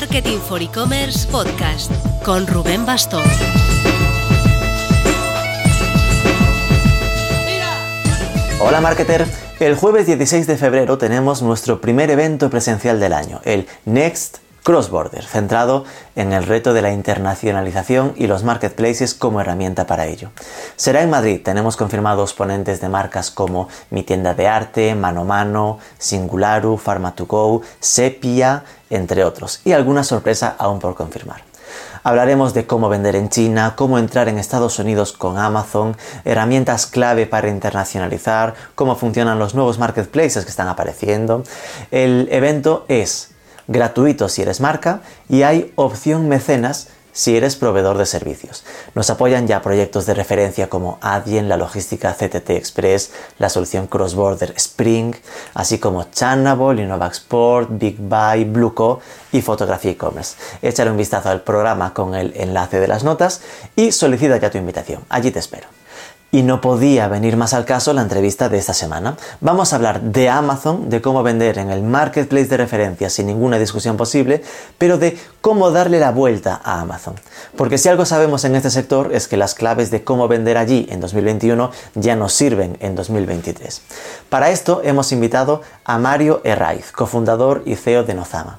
Marketing for E-Commerce Podcast con Rubén Bastón. Hola marketer, el jueves 16 de febrero tenemos nuestro primer evento presencial del año, el Next Cross Border, centrado en el reto de la internacionalización y los marketplaces como herramienta para ello. Será en Madrid, tenemos confirmados ponentes de marcas como Mi Tienda de Arte, Mano Mano, Singularu, Pharma2Go, Sepia, entre otros, y alguna sorpresa aún por confirmar. Hablaremos de cómo vender en China, cómo entrar en Estados Unidos con Amazon, herramientas clave para internacionalizar, cómo funcionan los nuevos marketplaces que están apareciendo. El evento es gratuito si eres marca y hay opción mecenas si eres proveedor de servicios. Nos apoyan ya proyectos de referencia como Adyen, la logística CTT Express, la solución Cross Border Spring, así como Channable, Innovaxport, Big Buy, Blueco y Fotografía e-commerce. Échale un vistazo al programa con el enlace de las notas y solicita ya tu invitación. Allí te espero. Y no podía venir más al caso la entrevista de esta semana. Vamos a hablar de Amazon, de cómo vender en el marketplace de referencia sin ninguna discusión posible, pero de cómo darle la vuelta a Amazon. Porque si algo sabemos en este sector es que las claves de cómo vender allí en 2021 ya nos sirven en 2023. Para esto hemos invitado a Mario Herraiz, cofundador y CEO de Nozama.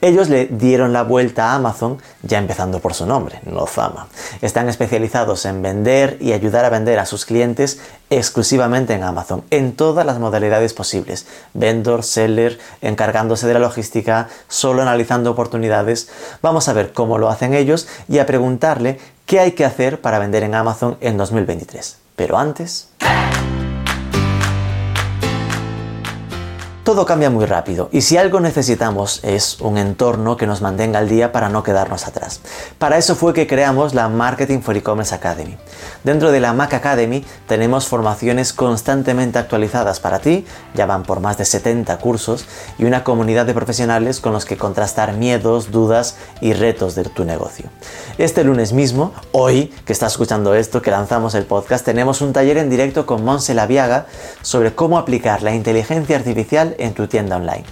Ellos le dieron la vuelta a Amazon, ya empezando por su nombre, Nozama. Están especializados en vender y ayudar a vender a sus clientes exclusivamente en Amazon, en todas las modalidades posibles. Vendor, seller, encargándose de la logística, solo analizando oportunidades. Vamos a ver cómo lo hacen ellos y a preguntarle qué hay que hacer para vender en Amazon en 2023. Pero antes... Todo cambia muy rápido y si algo necesitamos es un entorno que nos mantenga al día para no quedarnos atrás. Para eso fue que creamos la Marketing for E-Commerce Academy. Dentro de la Mac Academy tenemos formaciones constantemente actualizadas para ti, ya van por más de 70 cursos y una comunidad de profesionales con los que contrastar miedos, dudas y retos de tu negocio. Este lunes mismo, hoy que estás escuchando esto, que lanzamos el podcast, tenemos un taller en directo con Monse Laviaga sobre cómo aplicar la inteligencia artificial en tu tienda online.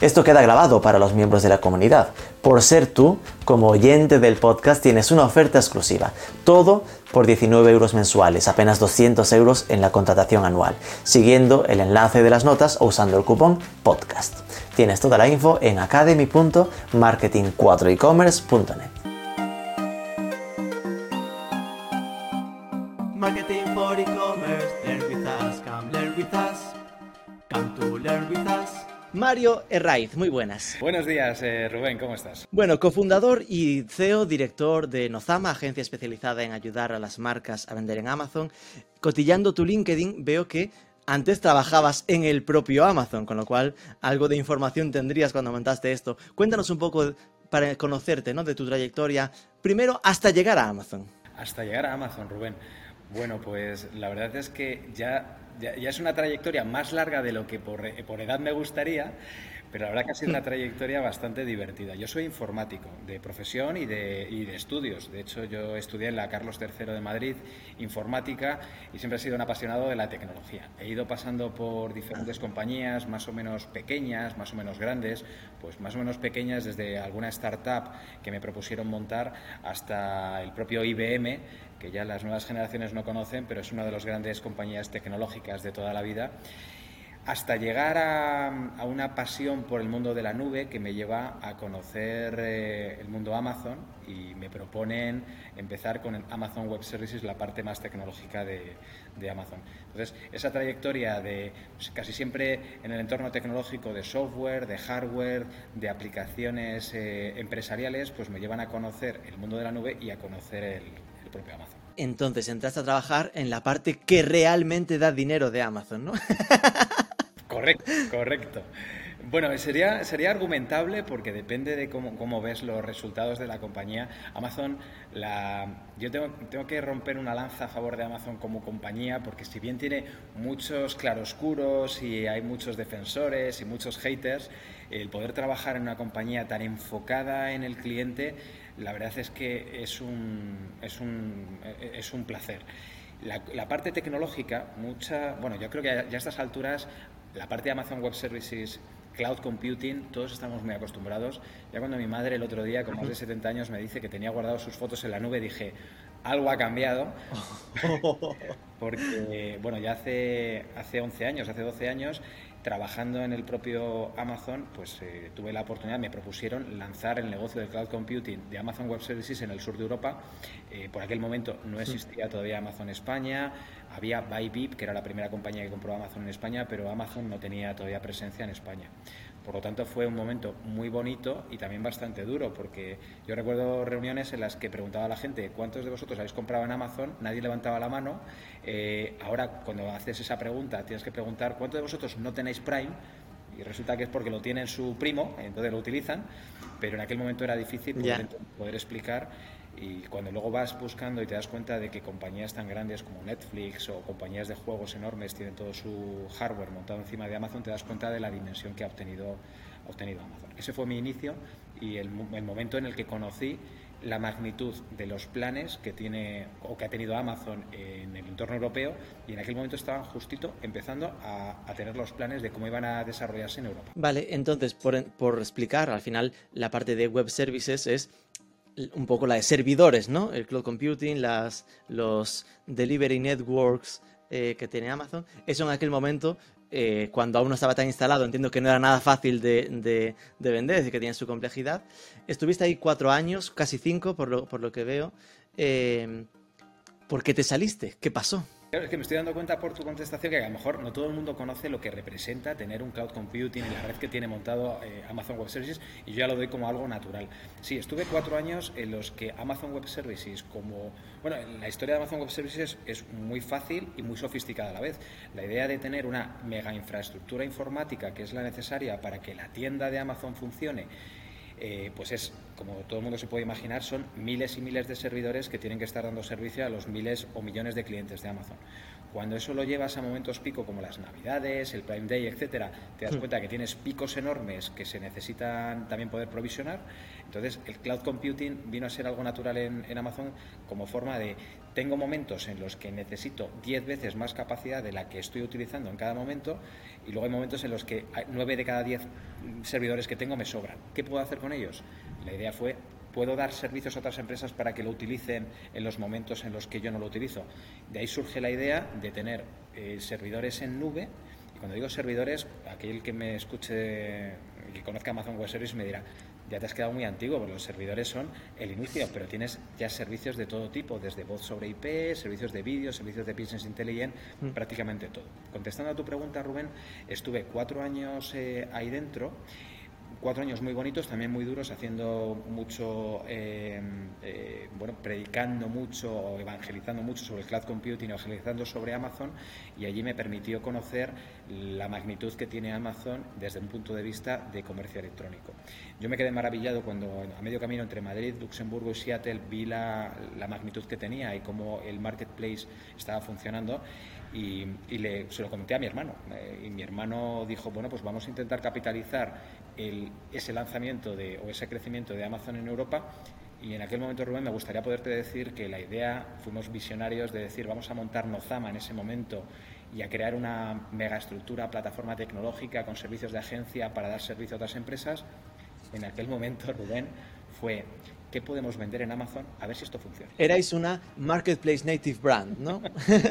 Esto queda grabado para los miembros de la comunidad. Por ser tú, como oyente del podcast, tienes una oferta exclusiva. Todo por 19 euros mensuales, apenas 200 euros en la contratación anual, siguiendo el enlace de las notas o usando el cupón podcast. Tienes toda la info en academy.marketing4ecommerce.net. Mario Herraiz, muy buenas. Buenos días, eh, Rubén, ¿cómo estás? Bueno, cofundador y CEO, director de Nozama, agencia especializada en ayudar a las marcas a vender en Amazon. Cotillando tu LinkedIn, veo que antes trabajabas en el propio Amazon, con lo cual algo de información tendrías cuando montaste esto. Cuéntanos un poco para conocerte, ¿no? De tu trayectoria, primero hasta llegar a Amazon. Hasta llegar a Amazon, Rubén. Bueno, pues la verdad es que ya, ya, es una trayectoria más larga de lo que por, por edad me gustaría, pero la verdad que ha sido una trayectoria bastante divertida. Yo soy informático de profesión y de, y de, estudios. De hecho, yo estudié en la Carlos III de Madrid informática y siempre he sido un apasionado de la tecnología. He ido pasando por diferentes compañías, más o menos pequeñas, más o menos grandes, pues más o menos pequeñas desde alguna startup que me propusieron montar hasta el propio IBM, que ya las nuevas generaciones no conocen, pero es una de las grandes compañías tecnológicas de toda la vida hasta llegar a, una pasión por el mundo de la nube que me lleva a conocer eh, el mundo Amazon y me proponen empezar con Amazon Web Services, la parte más tecnológica de, Amazon. Entonces, esa trayectoria de pues, casi siempre en el entorno tecnológico de software, de hardware, de aplicaciones eh, empresariales, pues me llevan a conocer el mundo de la nube y a conocer el, el propio Amazon. Entonces entraste a trabajar en la parte que realmente da dinero de Amazon, ¿no? Correcto, correcto. Bueno, sería, sería argumentable porque depende de cómo, ves los resultados de la compañía. Amazon, la, yo tengo, tengo, que romper una lanza a favor de Amazon como compañía porque si bien tiene muchos claroscuros y hay muchos defensores y muchos haters, el poder trabajar en una compañía tan enfocada en el cliente, la verdad es que es un, es un, es un placer. La, la, parte tecnológica, mucha, bueno, yo creo que ya a estas alturas la parte de Amazon Web Services cloud computing, todos estamos muy acostumbrados. Ya cuando mi madre el otro día, con más de 70 años, me dice que tenía guardado sus fotos en la nube, dije, algo ha cambiado. Porque, bueno, ya hace, hace 11 años, hace 12 años, trabajando en el propio Amazon, pues eh, tuve la oportunidad, me propusieron lanzar el negocio de cloud computing de Amazon Web Services en el sur de Europa. Eh, por aquel momento no existía todavía Amazon España, había Bybit, que era la primera compañía que compró Amazon en España, pero Amazon no tenía todavía presencia en España. Por lo tanto, fue un momento muy bonito y también bastante duro, porque yo recuerdo reuniones en las que preguntaba a la gente, ¿cuántos de vosotros habéis comprado en Amazon? Nadie levantaba la mano. Eh, ahora, cuando haces esa pregunta, tienes que preguntar, ¿cuántos de vosotros no tenéis Prime? Y resulta que es porque lo tiene su primo, entonces lo utilizan, pero en aquel momento era difícil poder explicar y cuando luego vas buscando y te das cuenta de que compañías tan grandes como Netflix o compañías de juegos enormes tienen todo su hardware montado encima de Amazon, te das cuenta de la dimensión que ha obtenido, obtenido Amazon. Ese fue mi inicio y el, momento en el que conocí la magnitud de los planes que tiene o que ha tenido Amazon en el entorno europeo y en aquel momento estaban justito empezando a, tener los planes de cómo iban a desarrollarse en Europa. Vale, entonces por, por explicar, al final la parte de web services es un poco la de servidores, ¿no? El cloud computing, las, los delivery networks eh, que tiene Amazon. Eso en aquel momento, eh, cuando aún no estaba tan instalado, entiendo que no era nada fácil de, de, de vender, es decir, que tiene su complejidad. Estuviste ahí cuatro años, casi cinco, por lo, por lo que veo. Eh, ¿Por qué te saliste? ¿Qué pasó? Es que me estoy dando cuenta por tu contestación que a lo mejor no todo el mundo conoce lo que representa tener un cloud computing y la red que tiene montado eh, Amazon Web Services y yo ya lo doy como algo natural. Sí, estuve cuatro años en los que Amazon Web Services, como. Bueno, la historia de Amazon Web Services es muy fácil y muy sofisticada a la vez. La idea de tener una mega infraestructura informática que es la necesaria para que la tienda de Amazon funcione eh, pues es, como todo el mundo se puede imaginar, son miles y miles de servidores que tienen que estar dando servicio a los miles o millones de clientes de Amazon. Cuando eso lo llevas a momentos pico como las Navidades, el Prime Day, etcétera, te das cuenta que tienes picos enormes que se necesitan también poder provisionar. Entonces, el cloud computing vino a ser algo natural en, en Amazon como forma de tengo momentos en los que necesito 10 veces más capacidad de la que estoy utilizando en cada momento y luego hay momentos en los que 9 de cada 10 servidores que tengo me sobran. ¿Qué puedo hacer con ellos? La idea fue puedo dar servicios a otras empresas para que lo utilicen en los momentos en los que yo no lo utilizo. De ahí surge la idea de tener eh, servidores en nube. Y cuando digo servidores, aquel que me escuche, que conozca Amazon Web Services me dirá, ya te has quedado muy antiguo, porque los servidores son el inicio, pero tienes ya servicios de todo tipo, desde voz sobre IP, servicios de vídeo, servicios de Business Intelligence, mm. prácticamente todo. Contestando a tu pregunta, Rubén, estuve cuatro años eh, ahí dentro cuatro años muy bonitos, también muy duros, haciendo mucho, eh, eh, bueno, predicando mucho, evangelizando mucho sobre el cloud computing, evangelizando sobre Amazon, y allí me permitió conocer la magnitud que tiene Amazon desde un punto de vista de comercio electrónico. Yo me quedé maravillado cuando a medio camino entre Madrid, Luxemburgo y Seattle vi la, magnitud que tenía y cómo el marketplace estaba funcionando y, le, se lo comenté a mi hermano. Eh, y mi hermano dijo, bueno, pues vamos a intentar capitalizar ese lanzamiento de, o ese crecimiento de Amazon en Europa. Y en aquel momento, Rubén, me gustaría poderte decir que la idea, fuimos visionarios de decir, vamos a montar Nozama en ese momento y a crear una megaestructura, plataforma tecnológica con servicios de agencia para dar servicio a otras empresas. En aquel momento, Rubén, fue ¿qué podemos vender en Amazon? A ver si esto funciona. Erais una Marketplace Native Brand, ¿no?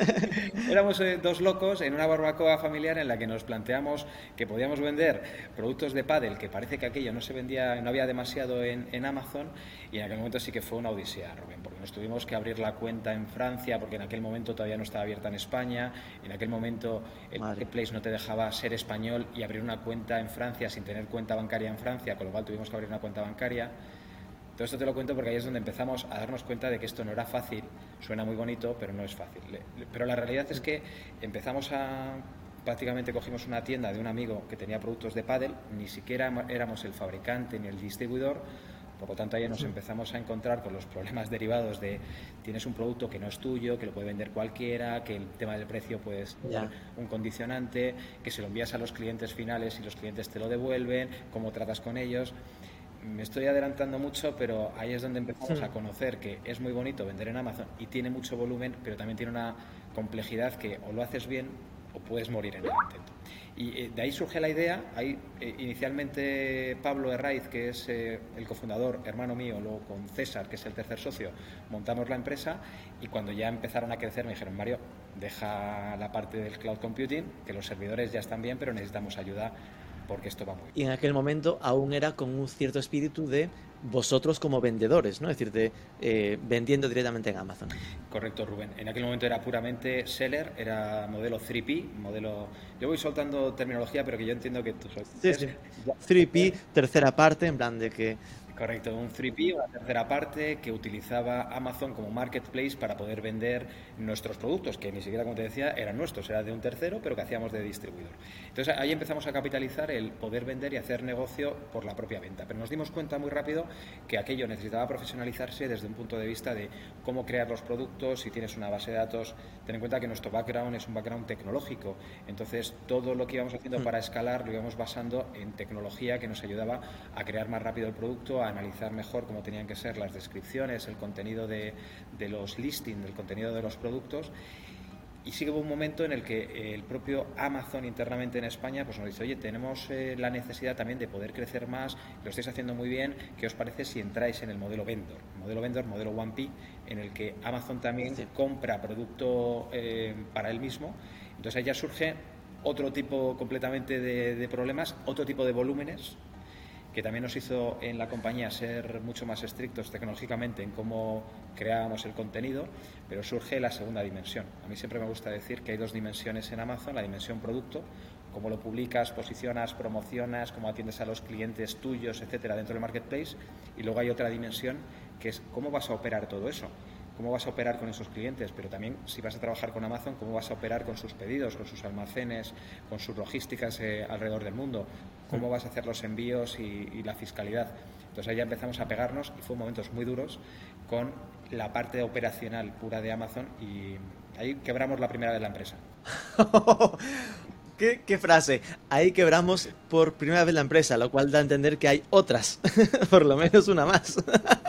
Éramos eh, dos locos en una barbacoa familiar en la que nos planteamos que podíamos vender productos de paddle, que parece que aquello no se vendía, no había demasiado en, Amazon, y en aquel momento sí que fue una odisea, Rubén, porque nos tuvimos que abrir la cuenta en Francia, porque en aquel momento todavía no estaba abierta en España, en aquel momento el Marketplace no te dejaba ser español y abrir una cuenta en Francia sin tener cuenta bancaria en Francia, con lo cual tuvimos que abrir una cuenta bancaria. Todo esto te lo cuento porque ahí es donde empezamos a darnos cuenta de que esto no era fácil, suena muy bonito, pero no es fácil. Pero la realidad es que empezamos a, prácticamente cogimos una tienda de un amigo que tenía productos de paddle, ni siquiera éramos el fabricante ni el distribuidor, por lo tanto ahí nos empezamos a encontrar con los problemas derivados de tienes un producto que no es tuyo, que lo puede vender cualquiera, que el tema del precio puede ser un condicionante, que se lo envías a los clientes finales y los clientes te lo devuelven, cómo tratas con ellos me estoy adelantando mucho, pero ahí es donde empezamos a conocer que es muy bonito vender en Amazon y tiene mucho volumen, pero también tiene una complejidad que o lo haces bien o puedes morir en el intento. Y eh, de ahí surge la idea, ahí eh, inicialmente Pablo Herraiz, que es eh, el cofundador, hermano mío, luego con César, que es el tercer socio, montamos la empresa y cuando ya empezaron a crecer me dijeron, Mario, deja la parte del cloud computing, que los servidores ya están bien, pero necesitamos ayuda porque esto va muy bien. Y en aquel momento aún era con un cierto espíritu de vosotros como vendedores, ¿no? Es decir, de eh, vendiendo directamente en Amazon. Correcto, Rubén. En aquel momento era puramente seller, era modelo 3P, modelo... Yo voy soltando terminología, pero que yo entiendo que tú... Sí, sí. 3P, tercera parte, en plan de que Correcto, un 3P, una tercera parte que utilizaba Amazon como marketplace para poder vender nuestros productos, que ni siquiera, como te decía, eran nuestros, era de un tercero, pero que hacíamos de distribuidor. Entonces ahí empezamos a capitalizar el poder vender y hacer negocio por la propia venta. Pero nos dimos cuenta muy rápido que aquello necesitaba profesionalizarse desde un punto de vista de cómo crear los productos, si tienes una base de datos, ten en cuenta que nuestro background es un background tecnológico. Entonces todo lo que íbamos haciendo mm. para escalar lo íbamos basando en tecnología que nos ayudaba a crear más rápido el producto, a analizar mejor cómo tenían que ser las descripciones, el contenido de, los listings, el contenido de los productos. Y sí que hubo un momento en el que el propio Amazon internamente en España pues nos dice, oye, tenemos eh, la necesidad también de poder crecer más, lo estáis haciendo muy bien, ¿qué os parece si entráis en el modelo vendor? Modelo vendor, modelo 1P, en el que Amazon también compra producto eh, para él mismo. Entonces ahí ya surge otro tipo completamente de, de problemas, otro tipo de volúmenes que también nos hizo en la compañía ser mucho más estrictos tecnológicamente en cómo creábamos el contenido, pero surge la segunda dimensión. A mí siempre me gusta decir que hay dos dimensiones en Amazon, la dimensión producto, cómo lo publicas, posicionas, promocionas, cómo atiendes a los clientes tuyos, etcétera, dentro del marketplace, y luego hay otra dimensión que es cómo vas a operar todo eso cómo vas a operar con esos clientes, pero también si vas a trabajar con Amazon, cómo vas a operar con sus pedidos, con sus almacenes, con sus logísticas eh, alrededor del mundo, cómo vas a hacer los envíos y, la fiscalidad. Entonces ahí ya empezamos a pegarnos y fue momentos muy duros con la parte operacional pura de Amazon y ahí quebramos la primera de la empresa. ¿Qué, frase? Ahí quebramos por primera vez la empresa, lo cual da a entender que hay otras, por lo menos una más.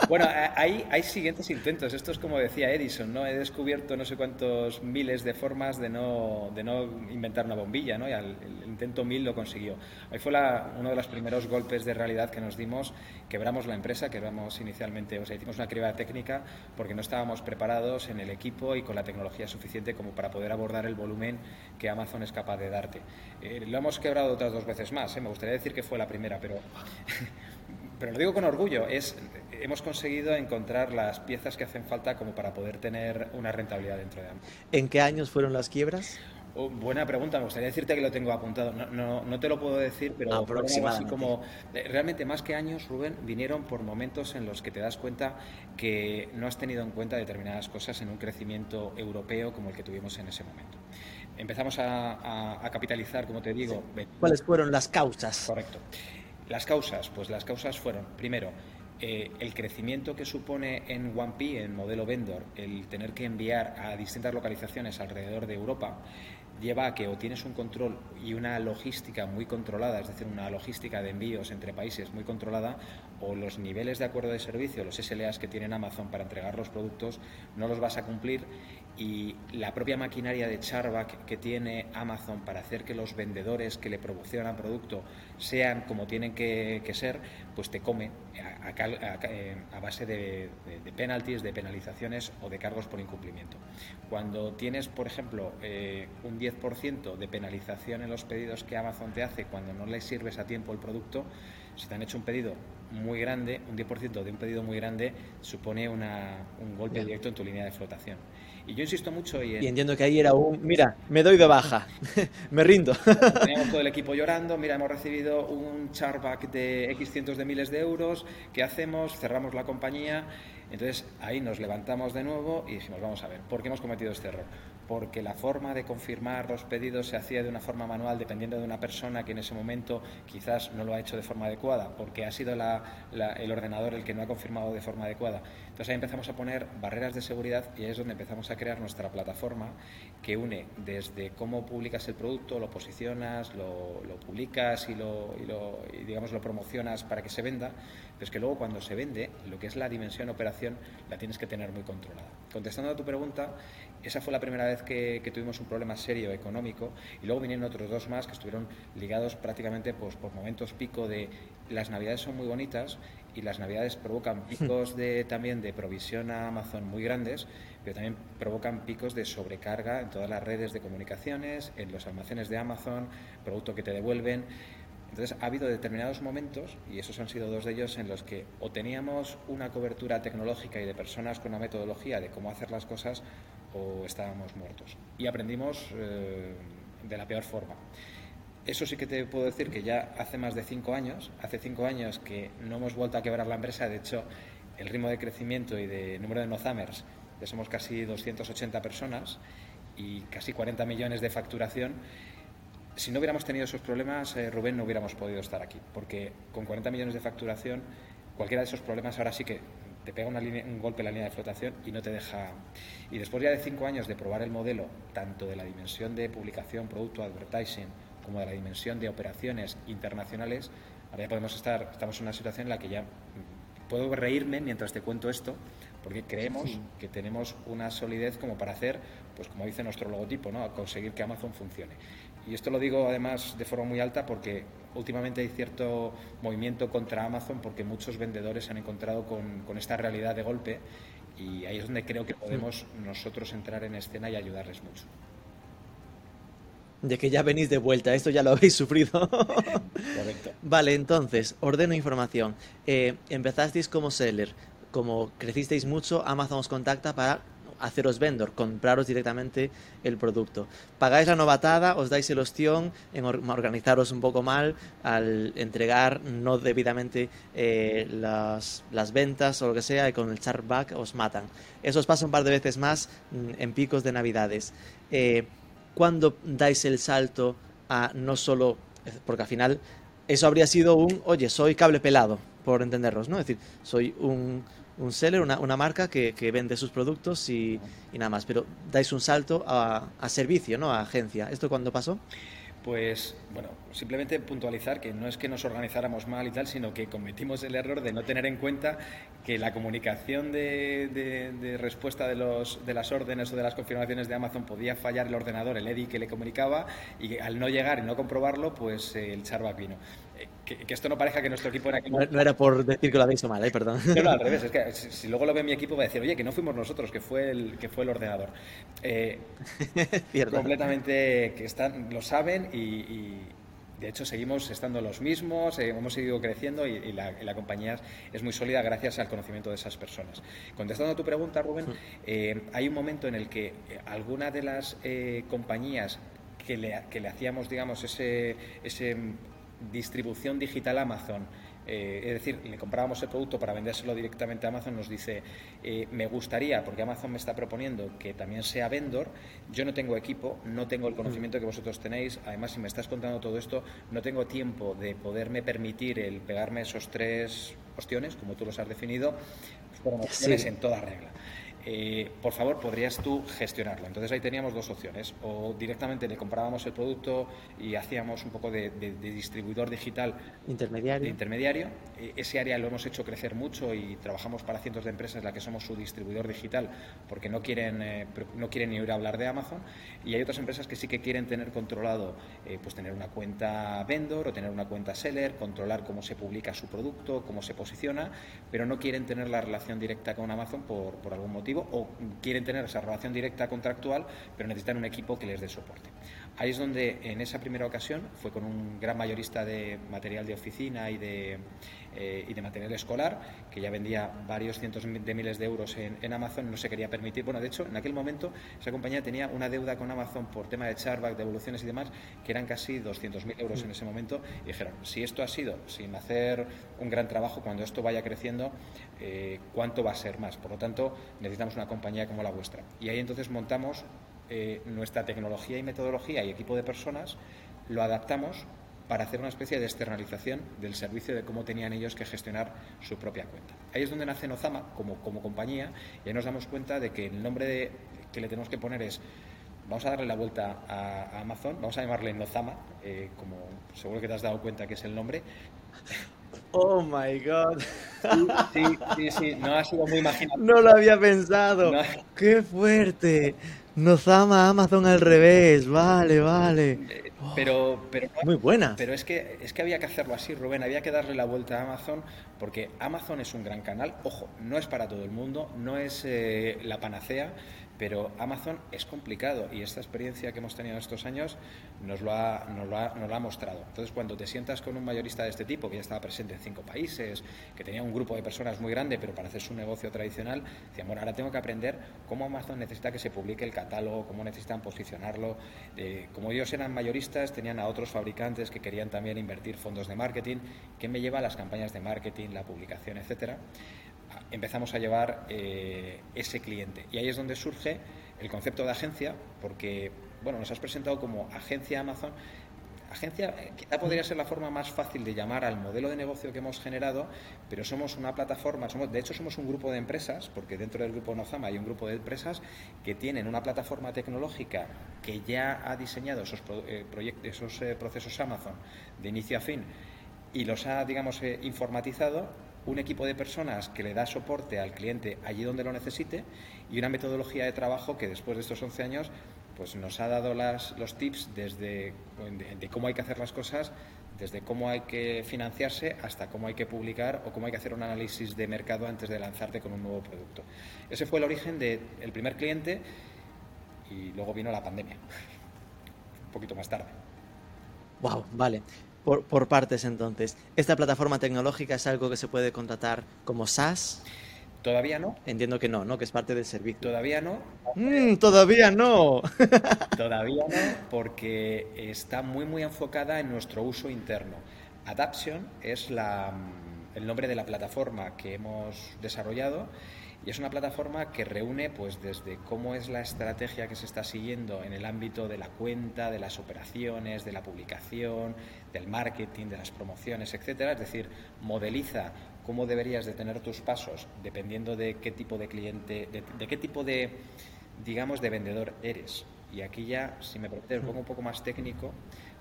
bueno, hay, hay siguientes intentos. Esto es como decía Edison, ¿no? He descubierto no sé cuántos miles de formas de no, de no inventar una bombilla, ¿no? Y el intento mil lo consiguió. Ahí fue uno de los primeros golpes de realidad que nos dimos. Quebramos la empresa, quebramos inicialmente, o sea, hicimos una criba técnica porque no estábamos preparados en el equipo y con la tecnología suficiente como para poder abordar el volumen que Amazon es capaz de darte. Eh, lo hemos quebrado otras dos veces más, ¿eh? me gustaría decir que fue la primera, pero, pero lo digo con orgullo, es, hemos conseguido encontrar las piezas que hacen falta como para poder tener una rentabilidad dentro de Amazon. ¿En qué años fueron las quiebras? Oh, buena pregunta, me gustaría decirte que lo tengo apuntado. No, no, no te lo puedo decir, pero así como eh, realmente más que años, Rubén, vinieron por momentos en los que te das cuenta que no has tenido en cuenta determinadas cosas en un crecimiento europeo como el que tuvimos en ese momento empezamos a, capitalizar, como te digo. ¿Cuáles fueron las causas? Correcto. Las causas, pues las causas fueron, primero, eh, el crecimiento que supone en OnePi, en modelo vendor, el tener que enviar a distintas localizaciones alrededor de Europa, lleva a que o tienes un control y una logística muy controlada, es decir, una logística de envíos entre países muy controlada, o los niveles de acuerdo de servicio, los SLAs que tienen Amazon para entregar los productos, no los vas a cumplir y la propia maquinaria de charback que tiene Amazon para hacer que los vendedores que le promocionan producto sean como tienen que, ser, pues te come a, base de, de, penalties, de penalizaciones o de cargos por incumplimiento. Cuando tienes, por ejemplo, eh, un 10% de penalización en los pedidos que Amazon te hace cuando no le sirves a tiempo el producto, si te han hecho un pedido muy grande, un 10% de un pedido muy grande supone una, un golpe directo en tu línea de flotación. Y yo insisto mucho y, entiendo que ahí era un, mira, me doy de baja, me rindo. Teníamos todo el equipo llorando, mira, hemos recibido un charback de X cientos de miles de euros, ¿qué hacemos? Cerramos la compañía. Entonces ahí nos levantamos de nuevo y dijimos, vamos a ver, ¿por qué hemos cometido este error? Porque la forma de confirmar los pedidos se hacía de una forma manual dependiendo de una persona que en ese momento quizás no lo ha hecho de forma adecuada, porque ha sido el ordenador el que no ha confirmado de forma adecuada. Entonces ahí empezamos a poner barreras de seguridad y ahí es donde empezamos a crear nuestra plataforma que une desde cómo publicas el producto, lo posicionas, lo, publicas y lo, digamos lo promocionas para que se venda, pero es que luego cuando se vende, lo que es la dimensión operación la tienes que tener muy controlada. Contestando a tu pregunta, esa fue la primera vez que, tuvimos un problema serio económico y luego vinieron otros dos más que estuvieron ligados prácticamente pues, por momentos pico de las navidades son muy bonitas y las navidades provocan picos de, también de provisión a Amazon muy grandes, pero también provocan picos de sobrecarga en todas las redes de comunicaciones, en los almacenes de Amazon, producto que te devuelven. Entonces ha habido determinados momentos, y esos han sido dos de ellos, en los que o teníamos una cobertura tecnológica y de personas con una metodología de cómo hacer las cosas, o estábamos muertos. Y aprendimos eh, de la peor forma. Eso sí que te puedo decir que ya hace más de cinco años, hace cinco años que no hemos vuelto a quebrar la empresa, de hecho el ritmo de crecimiento y de número de nozamers, ya somos casi 280 personas y casi 40 millones de facturación. Si no hubiéramos tenido esos problemas, eh, Rubén, no hubiéramos podido estar aquí, porque con 40 millones de facturación, cualquiera de esos problemas ahora sí que te pega un golpe en la línea de flotación y no te deja. Y después ya de cinco años de probar el modelo, tanto de la dimensión de publicación, producto, advertising, como de la dimensión de operaciones internacionales, ahora ya podemos estar, estamos en una situación en la que ya puedo reírme mientras te cuento esto, porque creemos que tenemos una solidez como para hacer, pues como dice nuestro logotipo, ¿no? conseguir que Amazon funcione. Y esto lo digo además de forma muy alta porque últimamente hay cierto movimiento contra Amazon porque muchos vendedores se han encontrado con, con esta realidad de golpe y ahí es donde creo que podemos nosotros entrar en escena y ayudarles mucho de que ya venís de vuelta, esto ya lo habéis sufrido. Correcto. Vale, entonces, ordeno información. Eh, empezasteis como seller, como crecisteis mucho, Amazon os contacta para haceros vendor, compraros directamente el producto. Pagáis la novatada, os dais el ostión en organizaros un poco mal al entregar no debidamente eh, las, las, ventas o lo que sea y con el chargeback os matan. Eso os pasa un par de veces más en picos de navidades. Eh, cuando dais el salto a no solo, porque al final eso habría sido un, oye, soy cable pelado, por entenderlos, ¿no? Es decir, soy un, un seller, una, una marca que, que, vende sus productos y, y, nada más, pero dais un salto a, a servicio, ¿no? A agencia. ¿Esto cuándo pasó? Pues bueno, simplemente puntualizar que no es que nos organizáramos mal y tal, sino que cometimos el error de no tener en cuenta que la comunicación de, respuesta de, los, de las órdenes o de las confirmaciones de Amazon podía fallar el ordenador, el EDI que le comunicaba, y al no llegar y no comprobarlo, pues el charback vino. Que, esto no parezca que nuestro equipo era... No, no, era por decir que lo habéis hecho mal, ¿eh? perdón. No, no, al revés. Es que si, luego lo ve mi equipo va a decir, oye, que no fuimos nosotros, que fue el, que fue el ordenador. Eh, completamente que están, lo saben y, de hecho seguimos estando los mismos, eh, hemos seguido creciendo y, la, compañía es muy sólida gracias al conocimiento de esas personas. Contestando a tu pregunta, Rubén, eh, hay un momento en el que alguna de las compañías que le, que le, hacíamos, digamos, ese, ese distribución digital Amazon, eh, es decir, le comprábamos el producto para vendérselo directamente a Amazon, nos dice, eh, me gustaría, porque Amazon me está proponiendo que también sea vendor, yo no tengo equipo, no tengo el conocimiento que vosotros tenéis, además si me estás contando todo esto, no tengo tiempo de poderme permitir el pegarme esos tres ostiones, como tú los has definido, fueron opciones en toda regla. Eh, por favor, podrías tú gestionarlo. Entonces ahí teníamos dos opciones. O directamente le comprábamos el producto y hacíamos un poco de, distribuidor digital. Intermediario. intermediario. Eh, ese área lo hemos hecho crecer mucho y trabajamos para cientos de empresas en las que somos su distribuidor digital porque no quieren, eh, no quieren ni oír hablar de Amazon. Y hay otras empresas que sí que quieren tener controlado, pues tener una cuenta vendor o tener una cuenta seller, controlar cómo se publica su producto, cómo se posiciona, pero no quieren tener la relación directa con Amazon por, por algún motivo o quieren tener esa relación directa contractual, pero necesitan un equipo que les dé soporte. Ahí es donde en esa primera ocasión fue con un gran mayorista de material de oficina y de, eh, y de material escolar, que ya vendía varios cientos de miles de euros en, Amazon, no se quería permitir. Bueno, de hecho, en aquel momento esa compañía tenía una deuda con Amazon por tema de chargeback, devoluciones y demás, que eran casi 200.000 euros en ese momento. Y dijeron, si esto ha sido sin hacer un gran trabajo, cuando esto vaya creciendo, eh, ¿cuánto va a ser más? Por lo tanto, necesitamos una compañía como la vuestra. Y ahí entonces montamos eh, nuestra tecnología y metodología y equipo de personas, lo adaptamos para hacer una especie de externalización del servicio de cómo tenían ellos que gestionar su propia cuenta. Ahí es donde nace Nozama como, como compañía y ahí nos damos cuenta de que el nombre que le tenemos que poner es vamos a darle la vuelta a, Amazon, vamos a llamarle Nozama, eh, como seguro que te has dado cuenta que es el nombre. Oh my god. Sí, sí, sí, no ha sido muy imaginativo. No lo había pensado. Qué fuerte. Nos ama Amazon al revés, vale, vale. Eh, pero, pero muy buena. Pero es que es que había que hacerlo así, Rubén. Había que darle la vuelta a Amazon porque Amazon es un gran canal. Ojo, no es para todo el mundo, no es eh, la panacea, pero Amazon es complicado y esta experiencia que hemos tenido estos años nos lo, ha, nos, lo ha, nos ha mostrado. Entonces, cuando te sientas con un mayorista de este tipo, que ya estaba presente en cinco países, que tenía un grupo de personas muy grande, pero para hacer su negocio tradicional, decían, bueno, ahora tengo que aprender cómo Amazon necesita que se publique el catálogo, cómo necesitan posicionarlo. Eh, como ellos eran mayoristas, tenían a otros fabricantes que querían también invertir fondos de marketing, que me lleva a las campañas de marketing, la publicación, etcétera empezamos a llevar eh, ese cliente. Y ahí es donde surge el concepto de agencia, porque bueno, nos has presentado como agencia Amazon. Agencia eh, quizá podría ser la forma más fácil de llamar al modelo de negocio que hemos generado, pero somos una plataforma, somos, de hecho somos un grupo de empresas, porque dentro del grupo Nozama hay un grupo de empresas que tienen una plataforma tecnológica que ya ha diseñado esos, eh, proyectos, esos procesos Amazon de inicio a fin y los ha, digamos, informatizado un equipo de personas que le da soporte al cliente allí donde lo necesite y una metodología de trabajo que después de estos 11 años pues nos ha dado las, los tips desde de, cómo hay que hacer las cosas, desde cómo hay que financiarse hasta cómo hay que publicar o cómo hay que hacer un análisis de mercado antes de lanzarte con un nuevo producto. Ese fue el origen del primer cliente y luego vino la pandemia, un poquito más tarde. Wow, vale. Por, partes entonces. ¿Esta plataforma tecnológica es algo que se puede contratar como SaaS? Todavía no. Entiendo que no, ¿no? Que es parte del servicio. Todavía no. Mm, todavía no. todavía no, porque está muy, muy enfocada en nuestro uso interno. Adaption es la, el nombre de la plataforma que hemos desarrollado y es una plataforma que reúne pues desde cómo es la estrategia que se está siguiendo en el ámbito de la cuenta, de las operaciones, de la publicación, del marketing, de las promociones, etcétera, es decir, modeliza cómo deberías de tener tus pasos dependiendo de qué tipo de cliente, de, qué tipo de digamos de vendedor eres. Y aquí ya, si me permite, pongo un poco más técnico,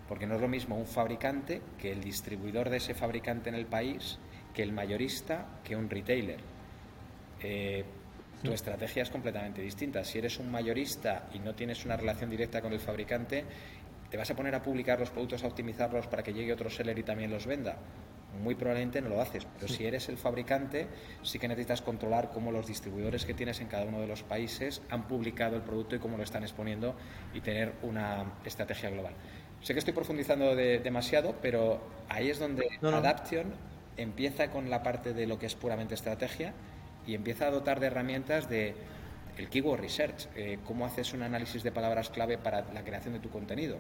porque no es lo mismo un fabricante que el distribuidor de ese fabricante en el país, que el mayorista, que un retailer. Eh, tu estrategia es completamente distinta. Si eres un mayorista y no tienes una relación directa con el fabricante, ¿te vas a poner a publicar los productos, a optimizarlos para que llegue otro seller y también los venda? Muy probablemente no lo haces, pero si eres el fabricante, sí que necesitas controlar cómo los distribuidores que tienes en cada uno de los países han publicado el producto y cómo lo están exponiendo y tener una estrategia global. Sé que estoy profundizando demasiado, pero ahí es donde Adaption empieza con la parte de lo que es puramente estrategia y empieza a dotar de herramientas de el keyword research, eh, cómo haces un análisis de palabras clave para la creación de tu contenido.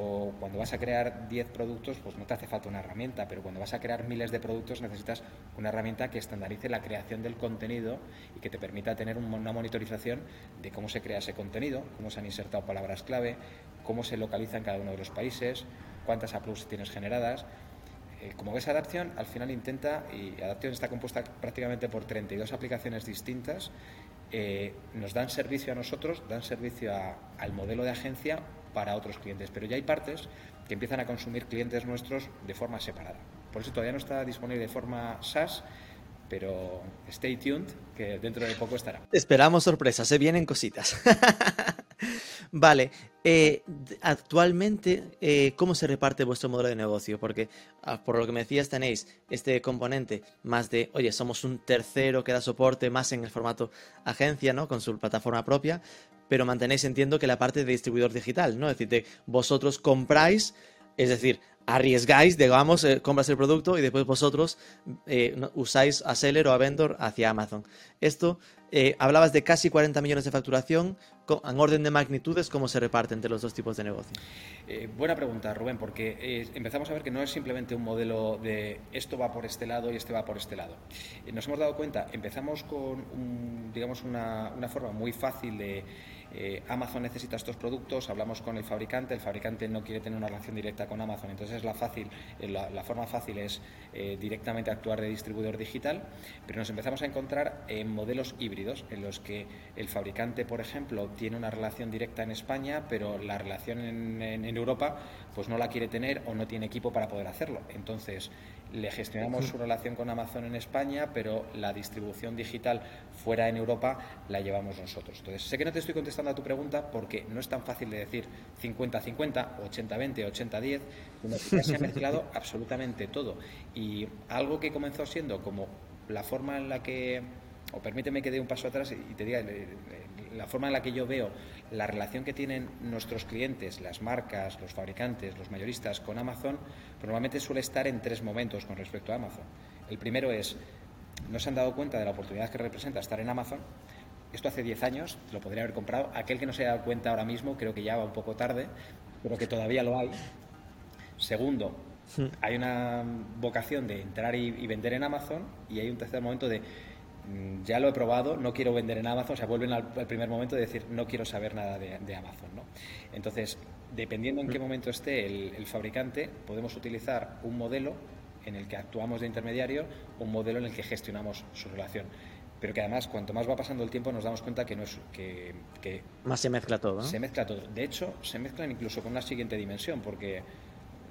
O cuando vas a crear 10 productos, pues no te hace falta una herramienta, pero cuando vas a crear miles de productos necesitas una herramienta que estandarice la creación del contenido y que te permita tener una monitorización de cómo se crea ese contenido, cómo se han insertado palabras clave, cómo se localiza en cada uno de los países, cuántas uploads tienes generadas como ves Adaption, al final intenta, y Adaption está compuesta prácticamente por 32 aplicaciones distintas, eh, nos dan servicio a nosotros, dan servicio al modelo de agencia para otros clientes, pero ya hay partes que empiezan a consumir clientes nuestros de forma separada. Por eso todavía no está disponible de forma SaaS, pero stay tuned, que dentro de poco estará. Esperamos sorpresas, se vienen cositas. vale, eh, actualmente, eh, ¿cómo se reparte vuestro modelo de negocio? Porque ah, por lo que me decías, tenéis este componente más de, oye, somos un tercero que da soporte más en el formato agencia, ¿no? Con su plataforma propia, pero mantenéis, entiendo, que la parte de distribuidor digital, ¿no? Es decir, vosotros compráis, es decir, arriesgáis, digamos, eh, compras el producto y después vosotros eh, usáis a seller o a vendor hacia Amazon. Esto, eh, hablabas de casi 40 millones de facturación, en orden de magnitudes, ¿cómo se reparte entre los dos tipos de negocio? buena pregunta, Rubén, porque empezamos a ver que no es simplemente un modelo de esto va por este lado y este va por este lado. nos hemos dado cuenta, empezamos con, digamos, una, una forma muy fácil de eh, Amazon necesita estos productos, hablamos con el fabricante, el fabricante no quiere tener una relación directa con Amazon, entonces la, fácil, eh, la, forma fácil es eh, directamente actuar de distribuidor digital, pero nos empezamos a encontrar en modelos híbridos en los que el fabricante, por ejemplo, tiene una relación directa en España, pero la relación en, en Europa pues no la quiere tener o no tiene equipo para poder hacerlo. Entonces, le gestionamos su relación con Amazon en España, pero la distribución digital fuera en Europa la llevamos nosotros. Entonces, sé que no te estoy contestando a tu pregunta porque no es tan fácil de decir 50-50, 80-20, 80-10, ya se ha mezclado absolutamente todo. Y algo que comenzó siendo como la forma en la que, o permíteme que dé un paso atrás y te diga, la forma en la que yo veo la relación que tienen nuestros clientes, las marcas, los fabricantes, los mayoristas con Amazon, normalmente suele estar en tres momentos con respecto a Amazon. El primero es, no se han dado cuenta de la oportunidad que representa estar en Amazon. Esto hace 10 años, lo podría haber comprado. Aquel que no se haya dado cuenta ahora mismo, creo que ya va un poco tarde, pero que todavía lo hay. Segundo, hmm. hay una vocación de entrar y, y vender en Amazon. Y hay un tercer momento de ya lo he probado, no quiero vender en Amazon, o sea, vuelven al, primer momento de decir, no quiero saber nada de, Amazon. ¿no? Entonces, dependiendo en qué mm. momento esté el, fabricante, podemos utilizar un modelo en el que actuamos de intermediario, un modelo en el que gestionamos su relación. Pero que además, cuanto más va pasando el tiempo, nos damos cuenta que no es que, más se mezcla todo. Se mezcla todo. De hecho, se mezclan incluso con una siguiente dimensión, porque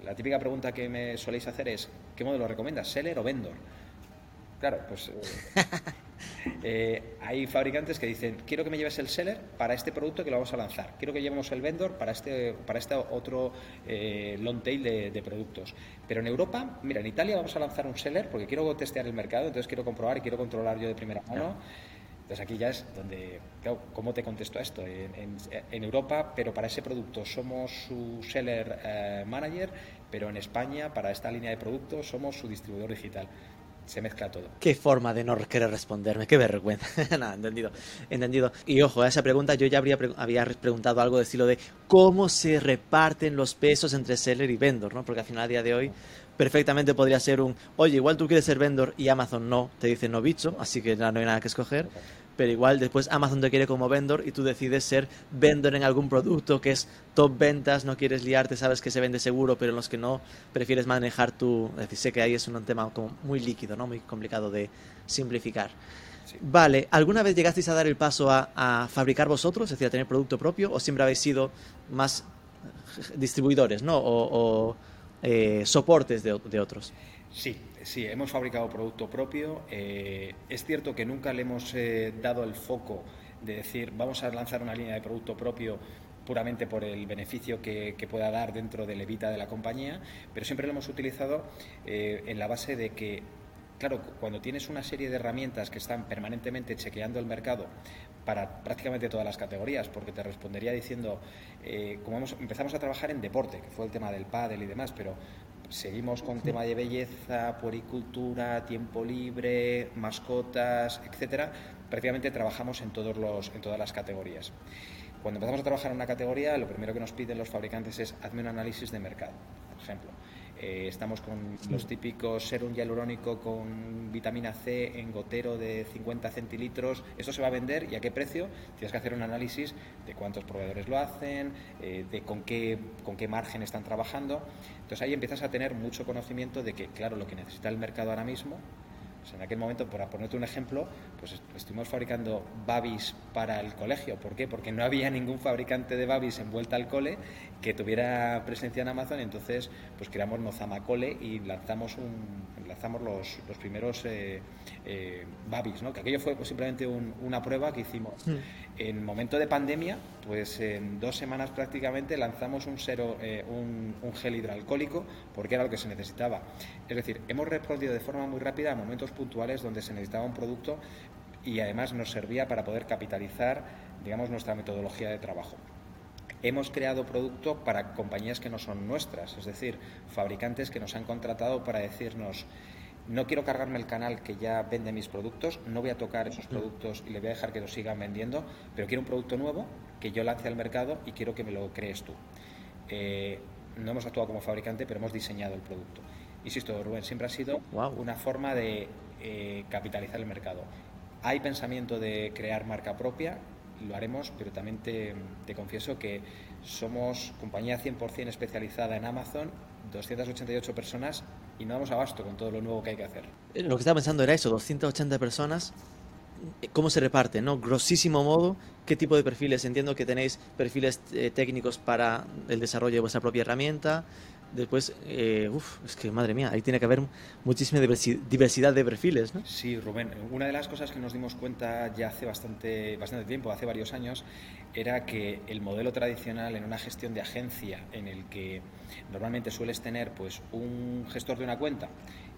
la típica pregunta que me soléis hacer es, ¿qué modelo recomiendas, seller o vendor? Claro, pues eh, eh, hay fabricantes que dicen, quiero que me lleves el seller para este producto que lo vamos a lanzar, quiero que llevemos el vendor para este, para este otro eh, long tail de, productos. Pero en Europa, mira, en Italia vamos a lanzar un seller porque quiero testear el mercado, entonces quiero comprobar y quiero controlar yo de primera mano. Entonces aquí ya es donde, claro, ¿cómo te contesto a esto? En, Europa, pero para ese producto somos su seller manager, pero en España, para esta línea de productos, somos su distribuidor digital se mezcla todo. Qué forma de no querer responderme, qué vergüenza. Nada, entendido, entendido. Y ojo, a esa pregunta yo ya habría había preguntado algo de estilo de cómo se reparten los pesos entre seller y vendor, ¿no? Porque al final a día de hoy perfectamente podría ser un, oye, igual tú quieres ser vendor y Amazon no, te dice no bicho, así que no hay nada que escoger pero igual después Amazon te quiere como vendor y tú decides ser vendor en algún producto que es top ventas, no quieres liarte, sabes que se vende seguro, pero en los que no prefieres manejar tu... Es decir, sé que ahí es un tema como muy líquido, ¿no? Muy complicado de simplificar. Vale, ¿alguna vez llegasteis a dar el paso a, fabricar vosotros, es decir, a tener producto propio, o siempre habéis sido más distribuidores, ¿no? O, eh, soportes de, de otros. Sí, Sí, hemos fabricado producto propio. Eh, es cierto que nunca le hemos eh, dado el foco de decir vamos a lanzar una línea de producto propio puramente por el beneficio que, pueda dar dentro del evita de la compañía, pero siempre lo hemos utilizado eh, en la base de que Claro, cuando tienes una serie de herramientas que están permanentemente chequeando el mercado para prácticamente todas las categorías, porque te respondería diciendo, como empezamos a trabajar en deporte, que fue el tema del pádel y demás, pero seguimos con tema de belleza, puericultura, tiempo libre, mascotas, etcétera. Prácticamente trabajamos en, todos los, en todas las categorías. Cuando empezamos a trabajar en una categoría, lo primero que nos piden los fabricantes es hazme un análisis de mercado, por ejemplo. Eh, estamos con los típicos serum hialurónico con vitamina C en gotero de 50 centilitros. ¿Esto se va a vender y a qué precio? Tienes que hacer un análisis de cuántos proveedores lo hacen, eh, de con qué, con qué margen están trabajando. Entonces ahí empiezas a tener mucho conocimiento de que, claro, lo que necesita el mercado ahora mismo pues en aquel momento, para ponerte un ejemplo, pues estuvimos fabricando babis para el colegio. ¿Por qué? Porque no había ningún fabricante de babis envuelta al cole que tuviera presencia en Amazon. Entonces, pues creamos Nozama Cole y lanzamos, lanzamos los, los primeros eh, eh, babis, ¿no? Que aquello fue pues, simplemente una prueba que hicimos. Mm. En momento de pandemia, pues en dos semanas prácticamente lanzamos eh, un, gel hidroalcohólico porque era lo que se necesitaba. Es decir, hemos respondido de forma muy rápida a momentos puntuales donde se necesitaba un producto y además nos servía para poder capitalizar, digamos, nuestra metodología de trabajo. Hemos creado producto para compañías que no son nuestras, es decir, fabricantes que nos han contratado para decirnos, no quiero cargarme el canal que ya vende mis productos, no voy a tocar esos productos y le voy a dejar que los sigan vendiendo, pero quiero un producto nuevo que yo lance al mercado y quiero que me lo crees tú. Eh, no hemos actuado como fabricante, pero hemos diseñado el producto. Insisto, Rubén, siempre ha sido una forma de eh, capitalizar el mercado. Hay pensamiento de crear marca propia, lo haremos, pero también te, confieso que somos compañía 100% especializada en Amazon, 288 personas y no damos abasto con todo lo nuevo que hay que hacer. Eh, lo que estaba pensando era eso, 280 personas, eh, ¿cómo se reparte? ¿no? Grosísimo modo, ¿qué tipo de perfiles? Entiendo que tenéis perfiles técnicos para el desarrollo de vuestra propia herramienta, después, eh, uff, es que madre mía, ahí tiene que haber muchísima diversidad de perfiles, ¿no? Sí, Rubén, una de las cosas que nos dimos cuenta ya hace bastante, bastante tiempo, hace varios años, era que el modelo tradicional en una gestión de agencia en el que normalmente sueles tener pues un gestor de una cuenta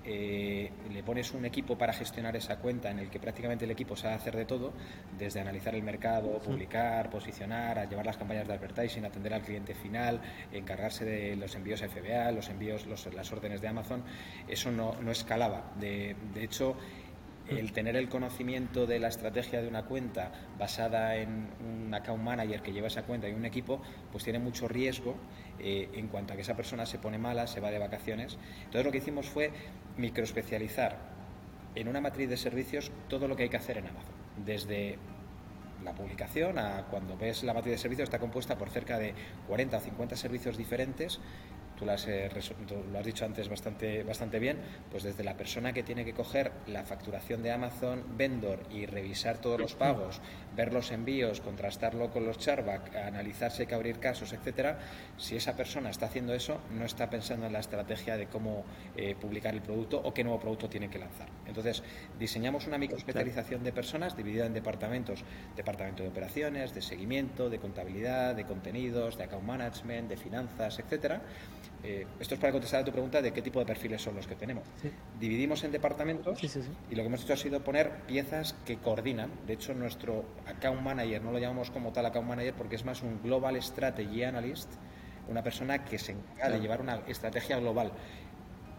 eh, le pones un equipo para gestionar esa cuenta en el que prácticamente el equipo sabe hacer de todo, desde analizar el mercado, publicar, posicionar, a llevar las campañas de advertising, atender al cliente final, encargarse de los envíos a FBA, los envíos, las órdenes de Amazon, eso no, no escalaba. De, de hecho, el tener el conocimiento de la estrategia de una cuenta basada en un account manager que lleva esa cuenta y un equipo, pues tiene mucho riesgo eh, en cuanto a que esa persona se pone mala, se va de vacaciones. Entonces lo que hicimos fue microespecializar en una matriz de servicios todo lo que hay que hacer en Amazon, desde la publicación a cuando ves la matriz de servicios está compuesta por cerca de 40 o 50 servicios diferentes. Tú lo has, lo has dicho antes bastante, bastante bien, pues desde la persona que tiene que coger la facturación de Amazon Vendor y revisar todos los pagos, ver los envíos, contrastarlo con los charback, analizarse que abrir casos, etcétera, si esa persona está haciendo eso, no está pensando en la estrategia de cómo eh, publicar el producto o qué nuevo producto tiene que lanzar. Entonces, diseñamos una microespecialización de personas dividida en departamentos, departamento de operaciones, de seguimiento, de contabilidad, de contenidos, de account management, de finanzas, etcétera eh, esto es para contestar a tu pregunta de qué tipo de perfiles son los que tenemos. Dividimos en departamentos y lo que hemos hecho ha sido poner piezas que coordinan. De hecho, nuestro account manager no lo llamamos como tal account manager porque es más un global strategy analyst, una persona que se encarga de llevar una estrategia global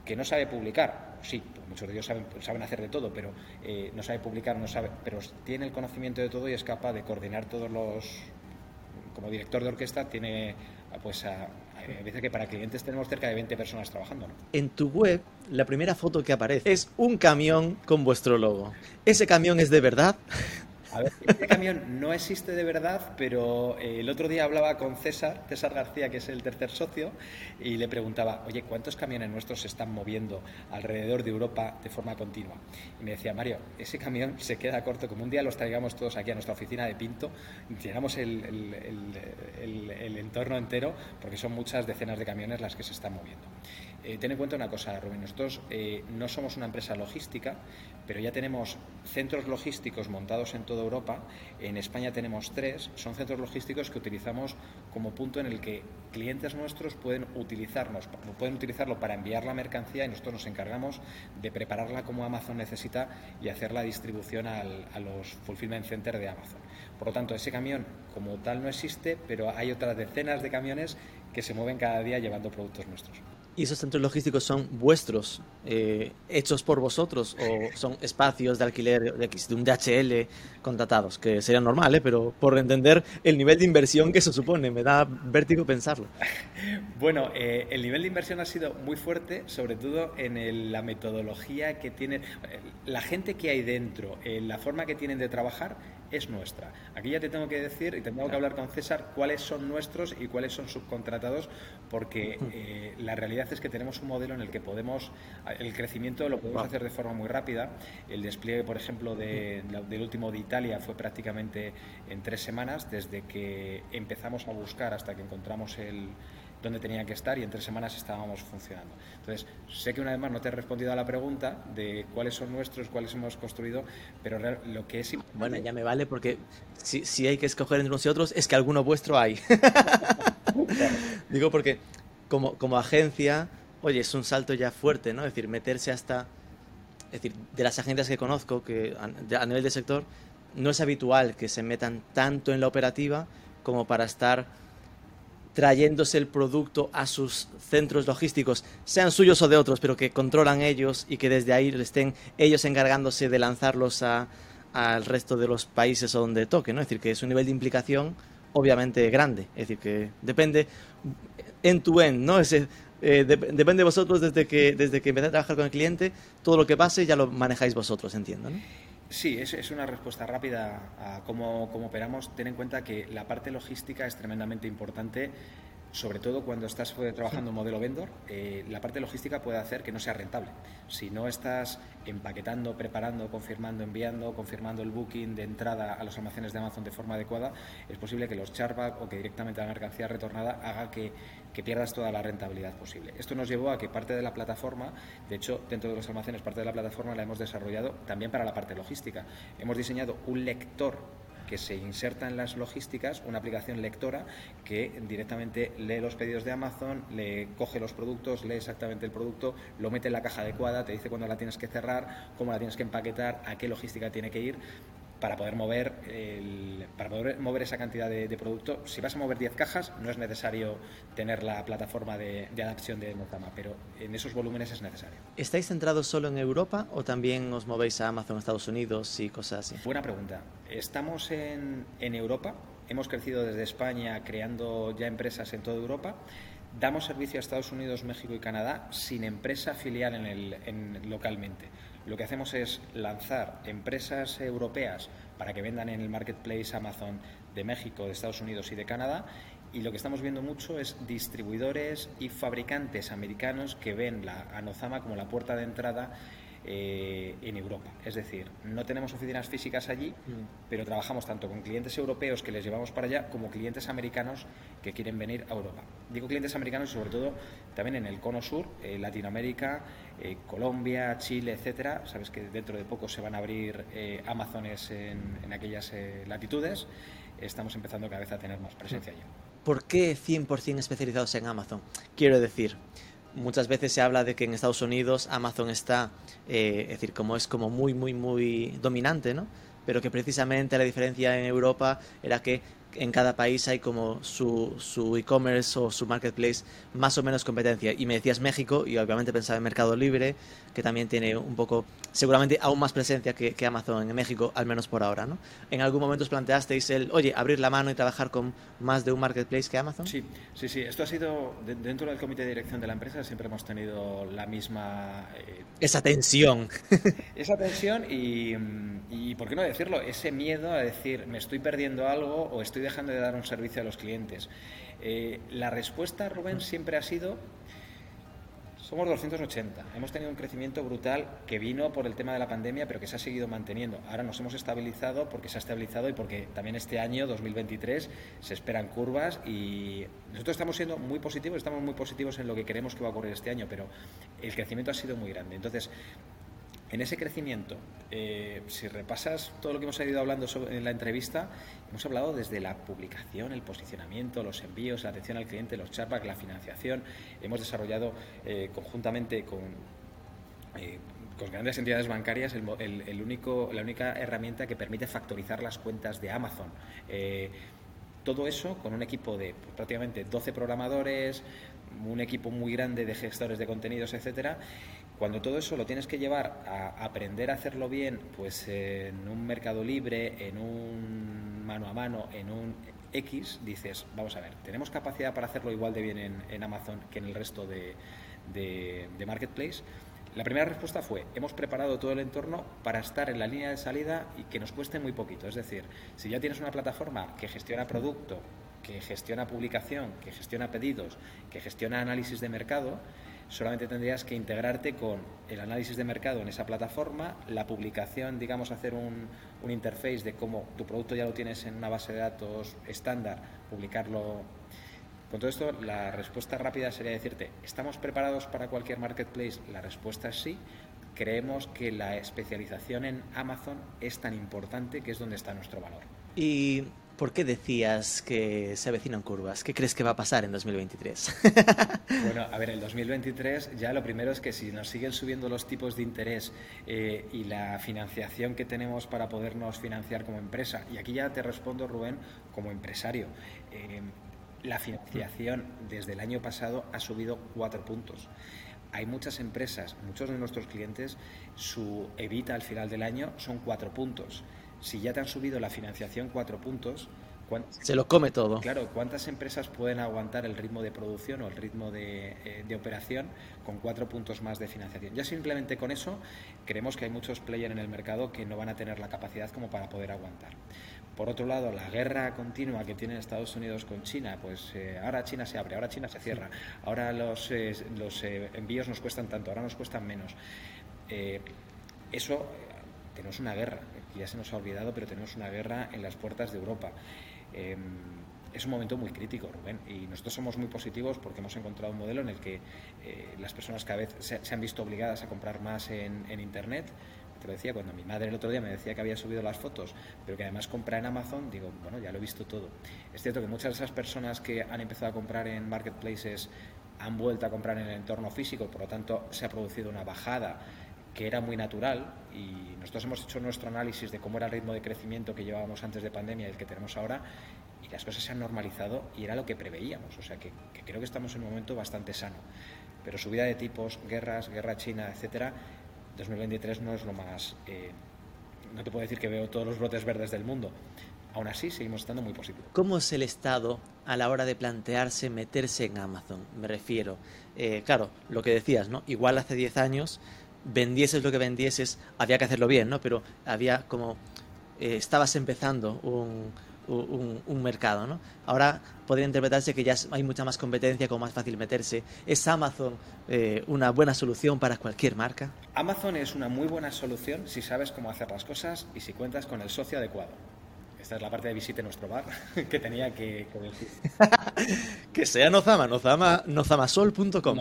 que no sabe publicar, sí, muchos de ellos saben, saben hacer de todo, pero eh, no sabe publicar, no sabe, pero tiene el conocimiento de todo y es capaz de coordinar todos los, como director de orquesta, tiene pues a, dice que para clientes tenemos cerca de 20 personas trabajando. En tu web, la primera foto que aparece es un camión con vuestro logo. ¿Ese camión es de verdad? A ver, este camión no existe de verdad, pero eh, el otro día hablaba con César, César García, que es el tercer socio, y le preguntaba, oye, ¿cuántos camiones nuestros se están moviendo alrededor de Europa de forma continua? Y me decía, Mario, ese camión se queda corto, como un día los traigamos todos aquí a nuestra oficina de Pinto, llenamos el, el entorno entero, porque son muchas decenas de camiones las que se están moviendo. Eh, ten en cuenta una cosa, Rubén. Nosotros eh, no somos una empresa logística, pero ya tenemos centros logísticos montados en toda Europa. En España tenemos tres. Son centros logísticos que utilizamos como punto en el que clientes nuestros pueden utilizarnos, pueden utilizarlo para enviar la mercancía y nosotros nos encargamos de prepararla como Amazon necesita y hacer la distribución a los fulfillment centers de Amazon. Por lo tanto, ese camión como tal no existe, pero hay otras decenas de camiones que se mueven cada día llevando productos nuestros. ¿Y esos centros logísticos son vuestros, eh, hechos por vosotros, o son espacios de alquiler de, un DHL contratados? Que sería normal, ¿eh? pero por entender el nivel de inversión que eso supone, me da vértigo pensarlo. Bueno, eh, el nivel de inversión ha sido muy fuerte, sobre todo en la metodología que tiene, la gente que hay dentro, en la forma que tienen de trabajar es nuestra. Aquí ya te tengo que decir y tengo que hablar con César cuáles son nuestros y cuáles son subcontratados, porque eh, la realidad es que tenemos un modelo en el que podemos, el crecimiento lo podemos hacer de forma muy rápida. El despliegue, por ejemplo, de, del último de Italia fue prácticamente en tres semanas, desde que empezamos a buscar hasta que encontramos el dónde tenía que estar y en tres semanas estábamos funcionando. Entonces, sé que una vez más no te he respondido a la pregunta de cuáles son nuestros, cuáles hemos construido, pero lo que es... Bueno, ya me vale porque si, si hay que escoger entre unos y otros es que alguno vuestro hay. Digo porque como, como agencia, oye, es un salto ya fuerte, ¿no? Es decir, meterse hasta... Es decir, de las agencias que conozco, que a nivel de sector, no es habitual que se metan tanto en la operativa como para estar trayéndose el producto a sus centros logísticos, sean suyos o de otros, pero que controlan ellos y que desde ahí estén ellos encargándose de lanzarlos al resto de los países donde toque, ¿no? Es decir, que es un nivel de implicación obviamente grande, es decir, que depende en tu end, ¿no? Es, eh, depende de vosotros desde que, desde que empecé a trabajar con el cliente, todo lo que pase ya lo manejáis vosotros, entiendo, ¿no? Sí, es, es, una respuesta rápida a cómo, cómo, operamos. Ten en cuenta que la parte logística es tremendamente importante sobre todo cuando estás trabajando en modelo vendor, eh, la parte logística puede hacer que no sea rentable. Si no estás empaquetando, preparando, confirmando, enviando, confirmando el booking de entrada a los almacenes de Amazon de forma adecuada, es posible que los charback o que directamente la mercancía retornada haga que, que pierdas toda la rentabilidad posible. Esto nos llevó a que parte de la plataforma, de hecho, dentro de los almacenes, parte de la plataforma la hemos desarrollado también para la parte logística. Hemos diseñado un lector que se inserta en las logísticas una aplicación lectora que directamente lee los pedidos de Amazon, le coge los productos, lee exactamente el producto, lo mete en la caja adecuada, te dice cuándo la tienes que cerrar, cómo la tienes que empaquetar, a qué logística tiene que ir para poder mover para poder mover esa cantidad de, producto. Si vas a mover 10 cajas, no es necesario tener la plataforma de, adaptación de Mozama, pero en esos volúmenes es necesario. ¿Estáis centrados solo en Europa o también os movéis a Amazon Estados Unidos y cosas así? Buena pregunta. Estamos en, en Europa, hemos crecido desde España creando ya empresas en toda Europa. Damos servicio a Estados Unidos, México y Canadá sin empresa filial en el, en, localmente lo que hacemos es lanzar empresas europeas para que vendan en el marketplace Amazon de México, de Estados Unidos y de Canadá. Y lo que estamos viendo mucho es distribuidores y fabricantes americanos que ven la Anozama como la puerta de entrada eh, en Europa. Es decir, no tenemos oficinas físicas allí, mm. pero trabajamos tanto con clientes europeos que les llevamos para allá como clientes americanos que quieren venir a Europa. Digo clientes americanos y sobre todo también en el cono sur, eh, Latinoamérica, eh, Colombia, Chile, etcétera. Sabes que dentro de poco se van a abrir Amazones en, en aquellas latitudes. Estamos empezando cada vez a tener más presencia allí. ¿Por qué 100% especializados en Amazon? Quiero decir, muchas veces se habla de que en Estados Unidos Amazon está, eh, es decir, como es como muy, muy, muy dominante, ¿no? Pero que precisamente la diferencia en Europa era que en cada país hay como su, su e-commerce o su marketplace más o menos competencia. Y me decías México, y obviamente pensaba en Mercado Libre, que también tiene un poco, seguramente aún más presencia que, Amazon en México, al menos por ahora. ¿no? ¿En algún momento os planteasteis el, oye, abrir la mano y trabajar con más de un marketplace que Amazon? Sí, sí, sí. Esto ha sido, dentro del comité de dirección de la empresa, siempre hemos tenido la misma... Eh, esa tensión. esa tensión y, y, ¿por qué no decirlo? Ese miedo a decir, me estoy perdiendo algo o estoy dejando de dar un servicio a los clientes. Eh, la respuesta, Rubén, siempre ha sido somos 280. Hemos tenido un crecimiento brutal que vino por el tema de la pandemia, pero que se ha seguido manteniendo. Ahora nos hemos estabilizado porque se ha estabilizado y porque también este año, 2023, se esperan curvas y nosotros estamos siendo muy positivos, estamos muy positivos en lo que queremos que va a ocurrir este año, pero el crecimiento ha sido muy grande. Entonces, en ese crecimiento, eh, si repasas todo lo que hemos ido hablando en la entrevista, hemos hablado desde la publicación, el posicionamiento, los envíos, la atención al cliente, los chatbacks, la financiación. Hemos desarrollado eh, conjuntamente con, eh, grandes entidades bancarias la única herramienta que permite factorizar las cuentas de Amazon. todo eso con un equipo de prácticamente 12 programadores, un equipo muy grande de gestores de contenidos, etcétera cuando todo eso lo tienes que llevar a aprender a hacerlo bien, pues en un mercado libre, en un mano a mano, en un X, dices, vamos a ver, ¿tenemos capacidad para hacerlo igual de bien en, Amazon que en el resto de, de, Marketplace? La primera respuesta fue, hemos preparado todo el entorno para estar en la línea de salida y que nos cueste muy poquito. Es decir, si ya tienes una plataforma que gestiona producto, que gestiona publicación, que gestiona pedidos, que gestiona análisis de mercado, solamente tendrías que integrarte con el análisis de mercado en esa plataforma, la publicación, digamos, hacer un, un interface de cómo tu producto ya lo tienes en una base de datos estándar, publicarlo. Con todo esto, la respuesta rápida sería decirte, ¿estamos preparados para cualquier marketplace? La respuesta es sí. Creemos que la especialización en Amazon es tan importante que es donde está nuestro valor. Y ¿Por qué decías que se avecinan curvas? ¿Qué crees que va a pasar en 2023? bueno, a ver, el 2023 ya lo primero es que si nos siguen subiendo los tipos de interés eh, y la financiación que tenemos para podernos financiar como empresa, y aquí ya te respondo, Rubén, como empresario, eh, la financiación desde el año pasado ha subido cuatro puntos hay muchas empresas, muchos de nuestros clientes, su evita al final del año son cuatro puntos. Si ya te han subido la financiación cuatro puntos, Se lo come todo. Claro, ¿cuántas empresas pueden aguantar el ritmo de producción o el ritmo de, eh, de, operación con cuatro puntos más de financiación? Ya simplemente con eso creemos que hay muchos players en el mercado que no van a tener la capacidad como para poder aguantar. Por otro lado, la guerra continua que tiene Estados Unidos con China, pues eh, ahora China se abre, ahora China se cierra, ahora los, eh, los envíos nos cuestan tanto, ahora nos cuestan menos. eso, tenemos una guerra, ya se nos ha olvidado, pero tenemos una guerra en las puertas de Europa. Em, es un momento muy crítico, Rubén, y nosotros somos muy positivos porque hemos encontrado un modelo en el que eh, las personas cada vez se, han visto obligadas a comprar más en, Internet. Te lo decía cuando mi madre el otro día me decía que había subido las fotos, pero que además compra en Amazon, digo, bueno, ya lo he visto todo. Es cierto que muchas de esas personas que han empezado a comprar en marketplaces han vuelto a comprar en el entorno físico, por lo tanto se ha producido una bajada que era muy natural y nosotros hemos hecho nuestro análisis de cómo era el ritmo de crecimiento que llevábamos antes de pandemia y el que tenemos ahora y las cosas se han normalizado y era lo que preveíamos, o sea que, creo que estamos en un momento bastante sano. Pero subida de tipos, guerras, guerra china, etcétera, 2023 no es lo más... Eh, no te puedo decir que veo todos los brotes verdes del mundo, aún así seguimos estando muy positivos. ¿Cómo es el Estado a la hora de plantearse meterse en Amazon? Me refiero, eh, claro, lo que decías, ¿no? Igual hace 10 años vendieses lo que vendieses, había que hacerlo bien, ¿no? Pero había como, eh, estabas empezando un, un, mercado, ¿no? Ahora podría interpretarse que ya hay mucha más competencia, como más fácil meterse. ¿Es Amazon eh, una buena solución para cualquier marca? Amazon es una muy buena solución si sabes cómo hacer las cosas y si cuentas con el socio adecuado. Esta es la parte de visite nuestro bar que tenía que, decir. que sea Nozama, nozama, nozamasol.com.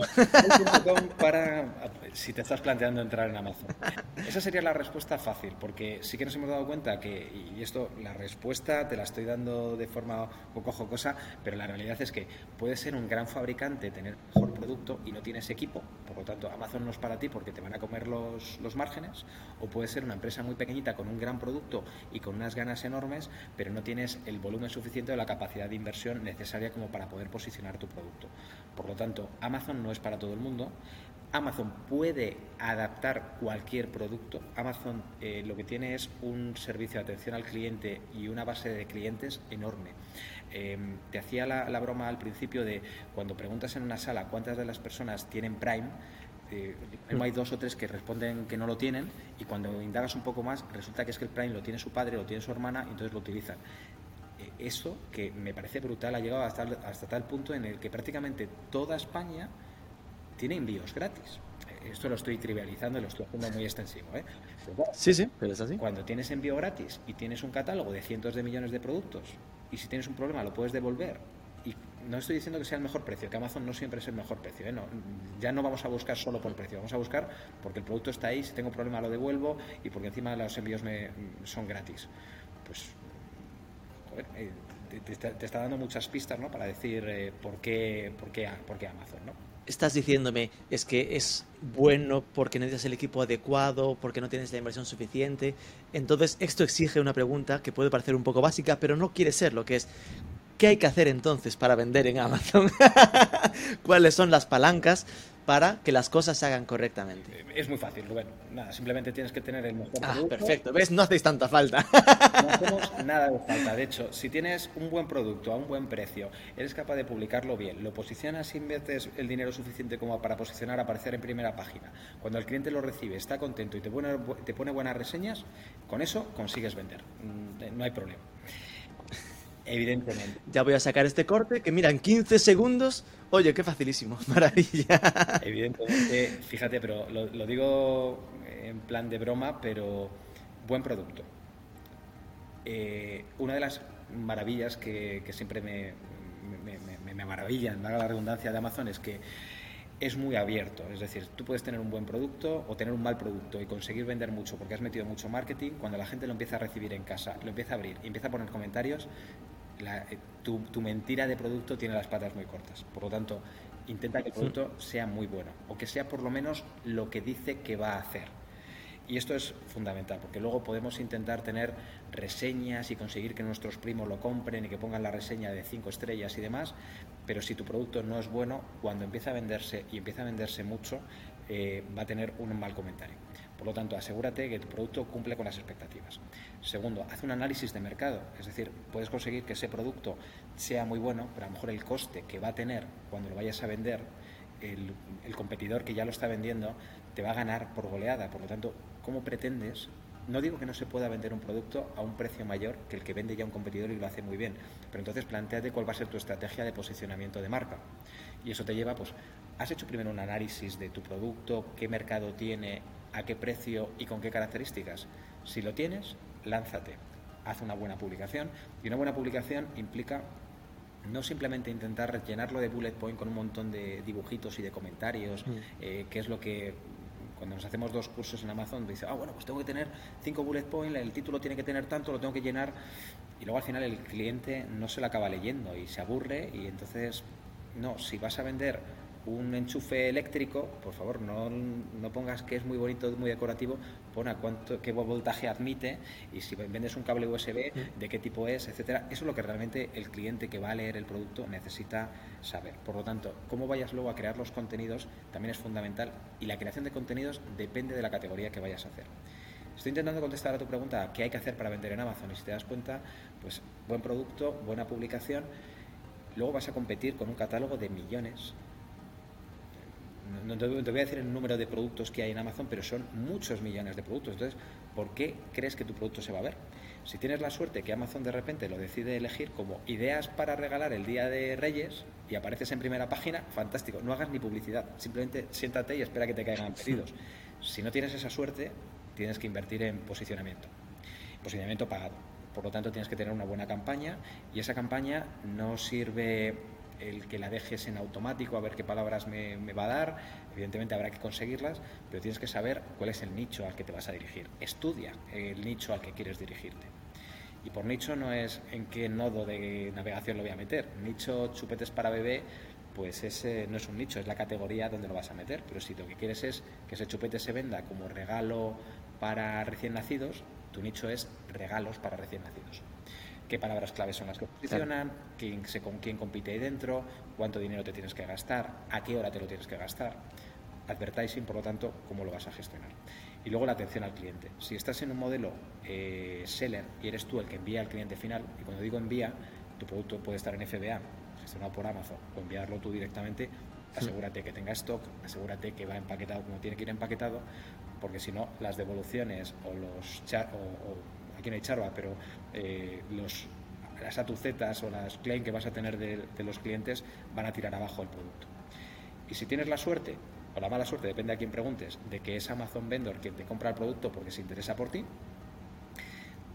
para si te estás planteando entrar en Amazon. Esa sería la respuesta fácil, porque sí que nos hemos dado cuenta que, y esto, la respuesta te la estoy dando de forma poco jocosa, pero la realidad es que puedes ser un gran fabricante, tener mejor producto y no tienes equipo, por lo tanto Amazon no es para ti porque te van a comer los, los márgenes, o puedes ser una empresa muy pequeñita con un gran producto y con unas ganas enormes, pero no tienes el volumen suficiente o la capacidad de inversión necesaria como para poder posicionar tu producto. Por lo tanto, Amazon no es para todo el mundo. Amazon puede adaptar cualquier producto. Amazon eh, lo que tiene es un servicio de atención al cliente y una base de clientes enorme. Em, te hacía la, broma al principio de cuando preguntas en una sala cuántas de las personas tienen Prime, eh, hay dos o tres que responden que no lo tienen y cuando indagas un poco más resulta que es que el Prime lo tiene su padre, lo tiene su hermana y entonces lo utilizan. Eh, eso, que me parece brutal, ha llegado hasta, hasta tal punto en el que prácticamente toda España tiene envíos gratis. Esto lo estoy trivializando y lo estoy haciendo muy extensivo. ¿eh? sí, sí, pero es así. Cuando tienes envío gratis y tienes un catálogo de cientos de millones de productos y si tienes un problema lo puedes devolver no estoy diciendo que sea el mejor precio, que Amazon no siempre es el mejor precio. ¿eh? ya no vamos a buscar solo por precio, vamos a buscar porque el producto está ahí, si tengo problema lo devuelvo y porque encima los envíos me, son gratis. Pues, joder, eh, te, está dando muchas pistas ¿no? para decir eh, por, qué, por, qué, por qué Amazon. ¿no? Estás diciéndome, es que es bueno porque necesitas el equipo adecuado, porque no tienes la inversión suficiente. Entonces, esto exige una pregunta que puede parecer un poco básica, pero no quiere ser lo que es ¿Qué hay que hacer entonces para vender en Amazon? ¿Cuáles son las palancas para que las cosas se hagan correctamente? Es muy fácil, Rubén. Nada, simplemente tienes que tener el mejor ah, perfecto. ¿Ves? No hacéis tanta falta. no hacemos nada de falta. De hecho, si tienes un buen producto a un buen precio, eres capaz de publicarlo bien, lo posicionas y inviertes el dinero suficiente como para posicionar, aparecer en primera página. Cuando el cliente lo recibe, está contento y te pone, te pone buenas reseñas, con eso consigues vender. Mm, no hay problema. Evidentemente. Ya voy a sacar este corte, que mira, en 15 segundos, oye, qué facilísimo, maravilla. Evidentemente, fíjate, pero lo, digo en plan de broma, pero buen producto. Eh, una de las maravillas que, siempre me, me, me, maravillan, la redundancia de Amazon, es que es muy abierto. Es decir, tú puedes tener un buen producto o tener un mal producto y conseguir vender mucho porque has metido mucho marketing. Cuando la gente lo empieza a recibir en casa, lo empieza a abrir y empieza a poner comentarios, eh, tu, mentira de producto tiene las patas muy cortas. Por lo tanto, intenta que el producto sea muy bueno o que sea por lo menos lo que dice que va a hacer. Y esto es fundamental, porque luego podemos intentar tener reseñas y conseguir que nuestros primos lo compren y que pongan la reseña de cinco estrellas y demás, pero si tu producto no es bueno, cuando empieza a venderse y empieza a venderse mucho, eh, va a tener un mal comentario. Por lo tanto, asegúrate que tu producto cumple con las expectativas. Segundo, haz un análisis de mercado. Es decir, puedes conseguir que ese producto sea muy bueno, pero a lo mejor el coste que va a tener cuando lo vayas a vender, el, el competidor que ya lo está vendiendo, te va a ganar por goleada. Por lo tanto, ¿cómo pretendes no digo que no se pueda vender un producto a un precio mayor que el que vende ya un competidor y lo hace muy bien, pero entonces planteate cuál va a ser tu estrategia de posicionamiento de marca. Y eso te lleva, pues, has hecho primero un análisis de tu producto, qué mercado tiene, a qué precio y con qué características. Si lo tienes, lánzate, haz una buena publicación. Y una buena publicación implica no simplemente intentar llenarlo de bullet point con un montón de dibujitos y de comentarios, mm. eh, que es lo que cuando nos hacemos dos cursos en Amazon, dice, ah, bueno, pues tengo que tener cinco bullet points, el título tiene que tener tanto, lo tengo que llenar, y luego al final el cliente no se lo acaba leyendo y se aburre, y entonces, no, si vas a vender un enchufe eléctrico, por favor, no, no, pongas que es muy bonito, muy decorativo, pon a cuánto, qué voltaje admite y si vendes un cable USB, de qué tipo es, etcétera. Eso es lo que realmente el cliente que va a leer el producto necesita saber. Por lo tanto, cómo vayas luego a crear los contenidos también es fundamental y la creación de contenidos depende de la categoría que vayas a hacer. Estoy intentando contestar a tu pregunta, ¿qué hay que hacer para vender en Amazon? Y si te das cuenta, pues buen producto, buena publicación, luego vas a competir con un catálogo de millones no te, voy a decir el número de productos que hay en Amazon, pero son muchos millones de productos. Entonces, ¿por qué crees que tu producto se va a ver? Si tienes la suerte que Amazon de repente lo decide elegir como ideas para regalar el día de Reyes y apareces en primera página, fantástico. No hagas ni publicidad, simplemente siéntate y espera que te caigan pedidos. Si no tienes esa suerte, tienes que invertir en posicionamiento. Posicionamiento pagado. Por lo tanto, tienes que tener una buena campaña y esa campaña no sirve el que la dejes en automático a ver qué palabras me, va a dar. Evidentemente habrá que conseguirlas, pero tienes que saber cuál es el nicho al que te vas a dirigir. Estudia el nicho al que quieres dirigirte. Y por nicho no es en qué nodo de navegación lo voy a meter. Nicho chupetes para bebé, pues ese no es un nicho, es la categoría donde lo vas a meter. Pero si lo que quieres es que ese chupete se venda como regalo para recién nacidos, tu nicho es regalos para recién nacidos qué palabras claves son las que posicionan, quién, se, con quién compite ahí dentro, cuánto dinero te tienes que gastar, a qué hora te lo tienes que gastar. Advertising, por lo tanto, cómo lo vas a gestionar. Y luego la atención al cliente. Si estás en un modelo eh, seller y eres tú el que envía al cliente final, y cuando digo envía, tu producto puede estar en FBA, gestionado por Amazon, o enviarlo tú directamente, asegúrate que tenga stock, asegúrate que va empaquetado como tiene que ir empaquetado, porque si no, las devoluciones o los o aquí no hay pero eh, los, las atucetas o las claims que vas a tener de, los clientes van a tirar abajo el producto. Y si tienes la suerte, o la mala suerte, depende a quién preguntes, de que es Amazon Vendor quien te compra el producto porque se interesa por ti,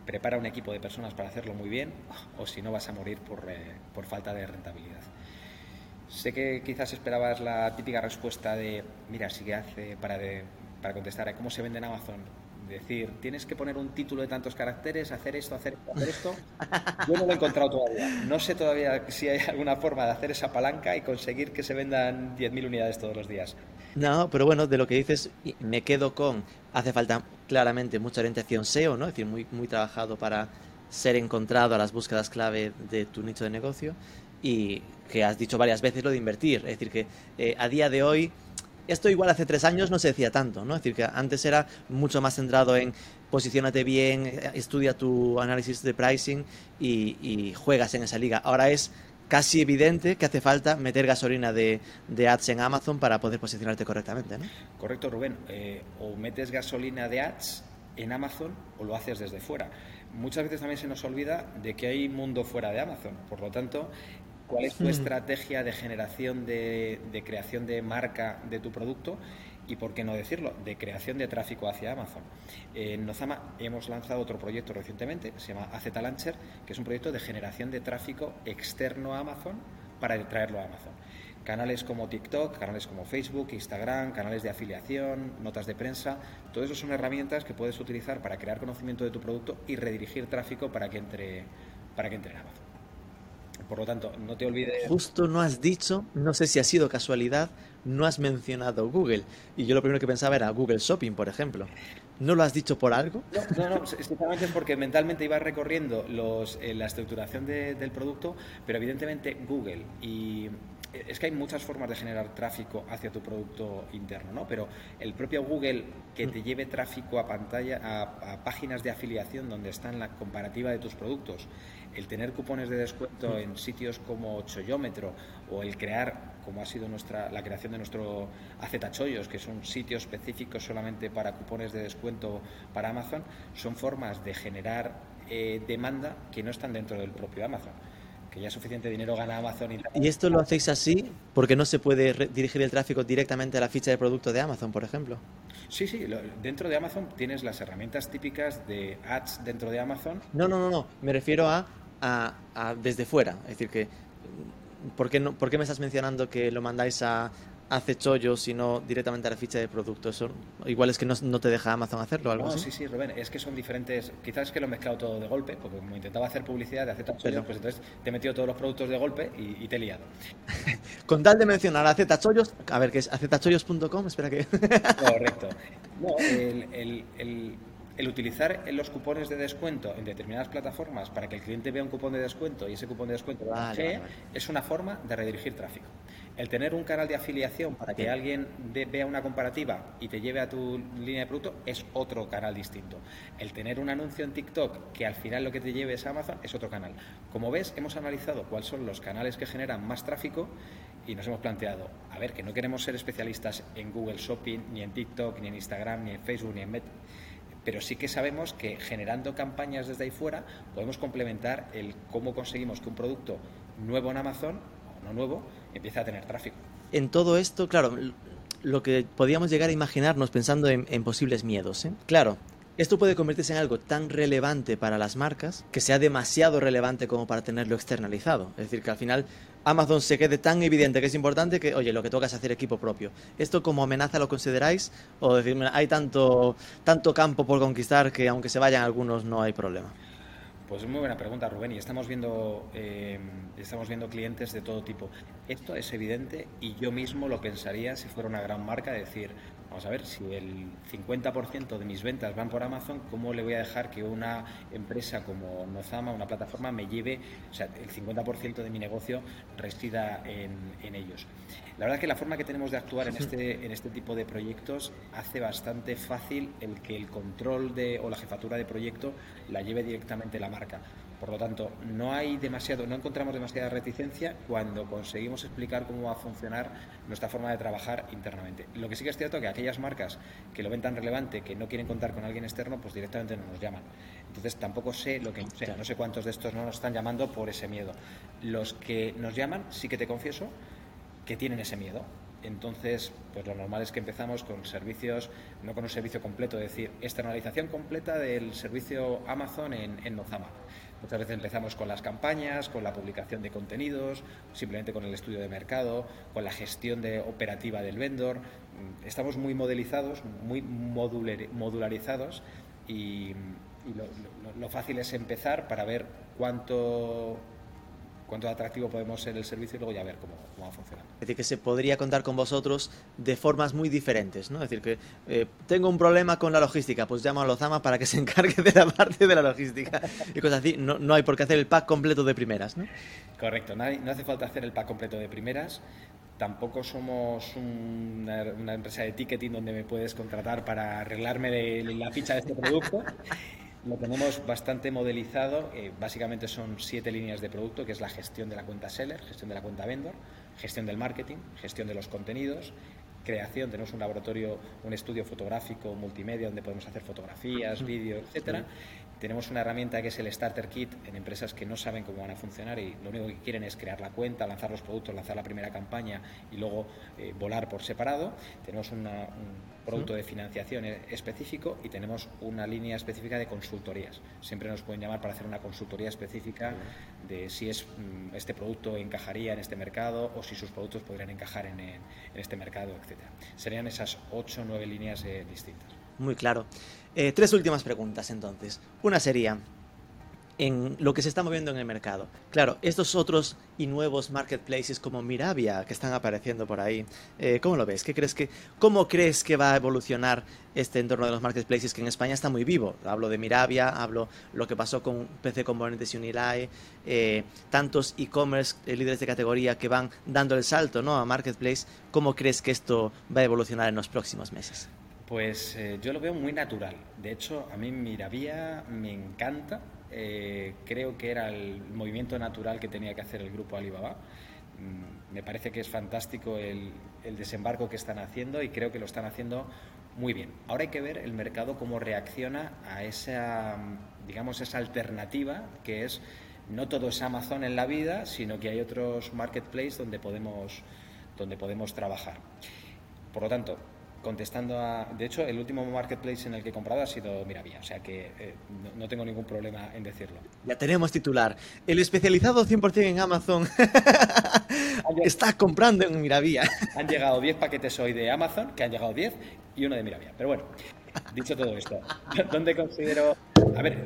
prepara un equipo de personas para hacerlo muy bien, o si no vas a morir por, eh, por falta de rentabilidad. Sé que quizás esperabas la típica respuesta de, mira, sigue hace para, para contestar a cómo se vende en Amazon decir, tienes que poner un título de tantos caracteres, hacer esto, hacer esto, hacer esto. Yo no lo he encontrado todavía. No sé todavía si hay alguna forma de hacer esa palanca y conseguir que se vendan 10.000 unidades todos los días. No, pero bueno, de lo que dices, me quedo con, hace falta claramente mucha orientación SEO, ¿no? Es decir, muy, muy trabajado para ser encontrado a las búsquedas clave de tu nicho de negocio y que has dicho varias veces lo de invertir. Es decir, que eh, a día de hoy esto igual hace tres años no se decía tanto, ¿no? Es decir, que antes era mucho más centrado en posicionate bien, estudia tu análisis de pricing y, juegas en esa liga. Ahora es casi evidente que hace falta meter gasolina de, ads en Amazon para poder posicionarte correctamente, ¿no? Correcto, Rubén. Eh, o metes gasolina de ads en Amazon o lo haces desde fuera. Muchas veces también se nos olvida de que hay mundo fuera de Amazon. Por lo tanto, cuál es tu estrategia de generación de, creación de marca de tu producto y, por qué no decirlo, de creación de tráfico hacia Amazon. En Nozama hemos lanzado otro proyecto recientemente, se llama AZ Launcher, que es un proyecto de generación de tráfico externo a Amazon para traerlo a Amazon. Canales como TikTok, canales como Facebook, Instagram, canales de afiliación, notas de prensa, todo eso son herramientas que puedes utilizar para crear conocimiento de tu producto y redirigir tráfico para que entre, para que entre en Amazon. Por lo tanto, no te olvides. Justo no has dicho, no sé si ha sido casualidad, no has mencionado Google. Y yo lo primero que pensaba era Google Shopping, por ejemplo. ¿No lo has dicho por algo? No, no, no es porque mentalmente iba recorriendo los, eh, la estructuración del producto, pero evidentemente Google y es que hay muchas formas de generar tráfico hacia tu producto interno, ¿no? Pero el propio Google que te lleve tráfico a pantalla, a, páginas de afiliación donde está la comparativa de tus productos, el tener cupones de descuento en sitios como Choyómetro o el crear, como ha sido nuestra, la creación de nuestro Acetachollos, que son sitios específicos solamente para cupones de descuento para Amazon, son formas de generar eh, demanda que no están dentro del propio Amazon que ya suficiente dinero gana Amazon. Y, ¿Y esto lo hacéis así porque no se puede dirigir el tráfico directamente a la ficha de producto de Amazon, por ejemplo? Sí, sí, dentro de Amazon tienes las herramientas típicas de ads dentro de Amazon. No, no, no, no, me refiero a, a, desde fuera, es decir, que ¿por qué, no, ¿por qué me estás mencionando que lo mandáis a, hace chollos, sino directamente a la ficha de producto. Eso, igual es que no, te deja Amazon hacerlo, algo no, Sí, sí, Rubén, es que son diferentes. Quizás es que lo he mezclado todo de golpe, porque como intentaba hacer publicidad de acetachollos, pues entonces te he metido todos los productos de golpe y, te he liado. Con tal de mencionar acetachollos, a ver, que es acetachollos.com, espera que. Correcto. No, el, el el utilizar los cupones de descuento en determinadas plataformas para que el cliente vea un cupón de descuento y ese cupón de descuento lo es una forma de redirigir tráfico. El tener un canal de afiliación para que alguien vea una comparativa y te lleve a tu línea de producto es otro canal distinto. El tener un anuncio en TikTok que al final lo que te lleve es a Amazon es otro canal. Como ves, hemos analizado cuáles son los canales que generan más tráfico y nos hemos planteado, a ver, que no queremos ser especialistas en Google Shopping, ni en TikTok, ni en Instagram, ni en Facebook, ni en Meta pero sí que sabemos que generando campañas desde ahí fuera podemos complementar el cómo conseguimos que un producto nuevo en Amazon, o no nuevo, empiece a tener tráfico. En todo esto, claro, lo que podíamos llegar a imaginarnos pensando en, posibles miedos. ¿eh? Claro, esto puede convertirse en algo tan relevante para las marcas que sea demasiado relevante como para tenerlo externalizado. Es decir, que al final Amazon se quede tan evidente que es importante que, oye, lo que toca es hacer equipo propio. ¿Esto como amenaza lo consideráis? O decirme, hay tanto, tanto campo por conquistar que aunque se vayan algunos no hay problema. Pues muy buena pregunta, Rubén. Y estamos viendo, eh, estamos viendo clientes de todo tipo. Esto es evidente y yo mismo lo pensaría si fuera una gran marca, decir, Vamos a ver, si el 50% de mis ventas van por Amazon, ¿cómo le voy a dejar que una empresa como Nozama, una plataforma, me lleve, o sea, el 50% de mi negocio resida en, ellos? La verdad es que la forma que tenemos de actuar en este, en este tipo de proyectos hace bastante fácil el que el control de, o la jefatura de proyecto la lleve directamente la marca. Por lo tanto, no hay demasiado, no encontramos demasiada reticencia cuando conseguimos explicar cómo va a funcionar nuestra forma de trabajar internamente. Lo que sí que es cierto que aquellas marcas que lo ven tan relevante que no quieren contar con alguien externo, pues directamente no nos llaman. Entonces tampoco sé lo que no sé cuántos de estos no nos están llamando por ese miedo. Los que nos llaman, sí que te confieso que tienen ese miedo. Entonces, pues lo normal es que empezamos con servicios, no con un servicio completo, es decir, externalización completa del servicio Amazon en, en Nozama Muchas veces empezamos con las campañas, con la publicación de contenidos, simplemente con el estudio de mercado, con la gestión de operativa del vendor. Mm, estamos muy modelizados, muy modularizados y, lo, fácil es empezar para ver cuánto cuánto atractivo podemos ser el servicio y luego ya ver cómo, va a funcionar. Es decir, que se podría contar con vosotros de formas muy diferentes, ¿no? Es decir, que eh, tengo un problema con la logística, pues llamo a Lozama para que se encargue de la parte de la logística y cosas así. No, no hay por qué hacer el pack completo de primeras, ¿no? Correcto, no, hace falta hacer el pack completo de primeras. Tampoco somos una, una empresa de ticketing donde me puedes contratar para arreglarme de la ficha de este producto. Lo tenemos bastante modelizado. Eh, básicamente son siete líneas de producto, que es la gestión de la cuenta seller, gestión de la cuenta vendor, gestión del marketing, gestión de los contenidos, creación. Tenemos un laboratorio, un estudio fotográfico, multimedia, donde podemos hacer fotografías, vídeos, etcétera. Tenemos una herramienta que es el Starter Kit en empresas que no saben cómo van a funcionar y lo único que quieren es crear la cuenta, lanzar los productos, lanzar la primera campaña y luego eh, volar por separado. Tenemos un producto de financiación e-, específico y tenemos una línea específica de consultorías. Siempre nos pueden llamar para hacer una consultoría específica de si es, mm, este producto encajaría en este mercado o si sus productos podrían encajar en, este mercado, etc. Serían esas ocho o nueve líneas eh, distintas. Muy claro. Eh, tres últimas preguntas entonces. Una sería, en lo que se está moviendo en el mercado. Claro, estos otros y nuevos marketplaces como Mirabia que están apareciendo por ahí, eh, ¿cómo lo ves? ¿Qué crees que, ¿Cómo crees que va a evolucionar este entorno de los marketplaces que en España está muy vivo? Hablo de Mirabia, hablo lo que pasó con PC Componentes y Unilay, eh, tantos e-commerce líderes de categoría que van dando el salto ¿no? a marketplace. ¿Cómo crees que esto va a evolucionar en los próximos meses? Pues yo lo veo muy natural. De hecho, a mí Mirabia me encanta eh, creo que era el movimiento natural que tenía que hacer el grupo Alibaba. Mm, me parece que es fantástico el, desembarco que están haciendo y creo que lo están haciendo muy bien. Ahora hay que ver el mercado cómo reacciona a esa, digamos, esa alternativa que es no todo es Amazon en la vida, sino que hay otros marketplaces donde podemos, donde podemos trabajar. Por lo tanto, contestando a... De hecho, el último marketplace en el que he comprado ha sido Miravía, o sea que eh, no, tengo ningún problema en decirlo. Ya tenemos titular. El especializado 100% en Amazon está comprando en Miravía. Han llegado 10 paquetes hoy de Amazon, que han llegado 10, y uno de Miravía. Pero bueno, dicho todo esto, ¿dónde considero...? A ver,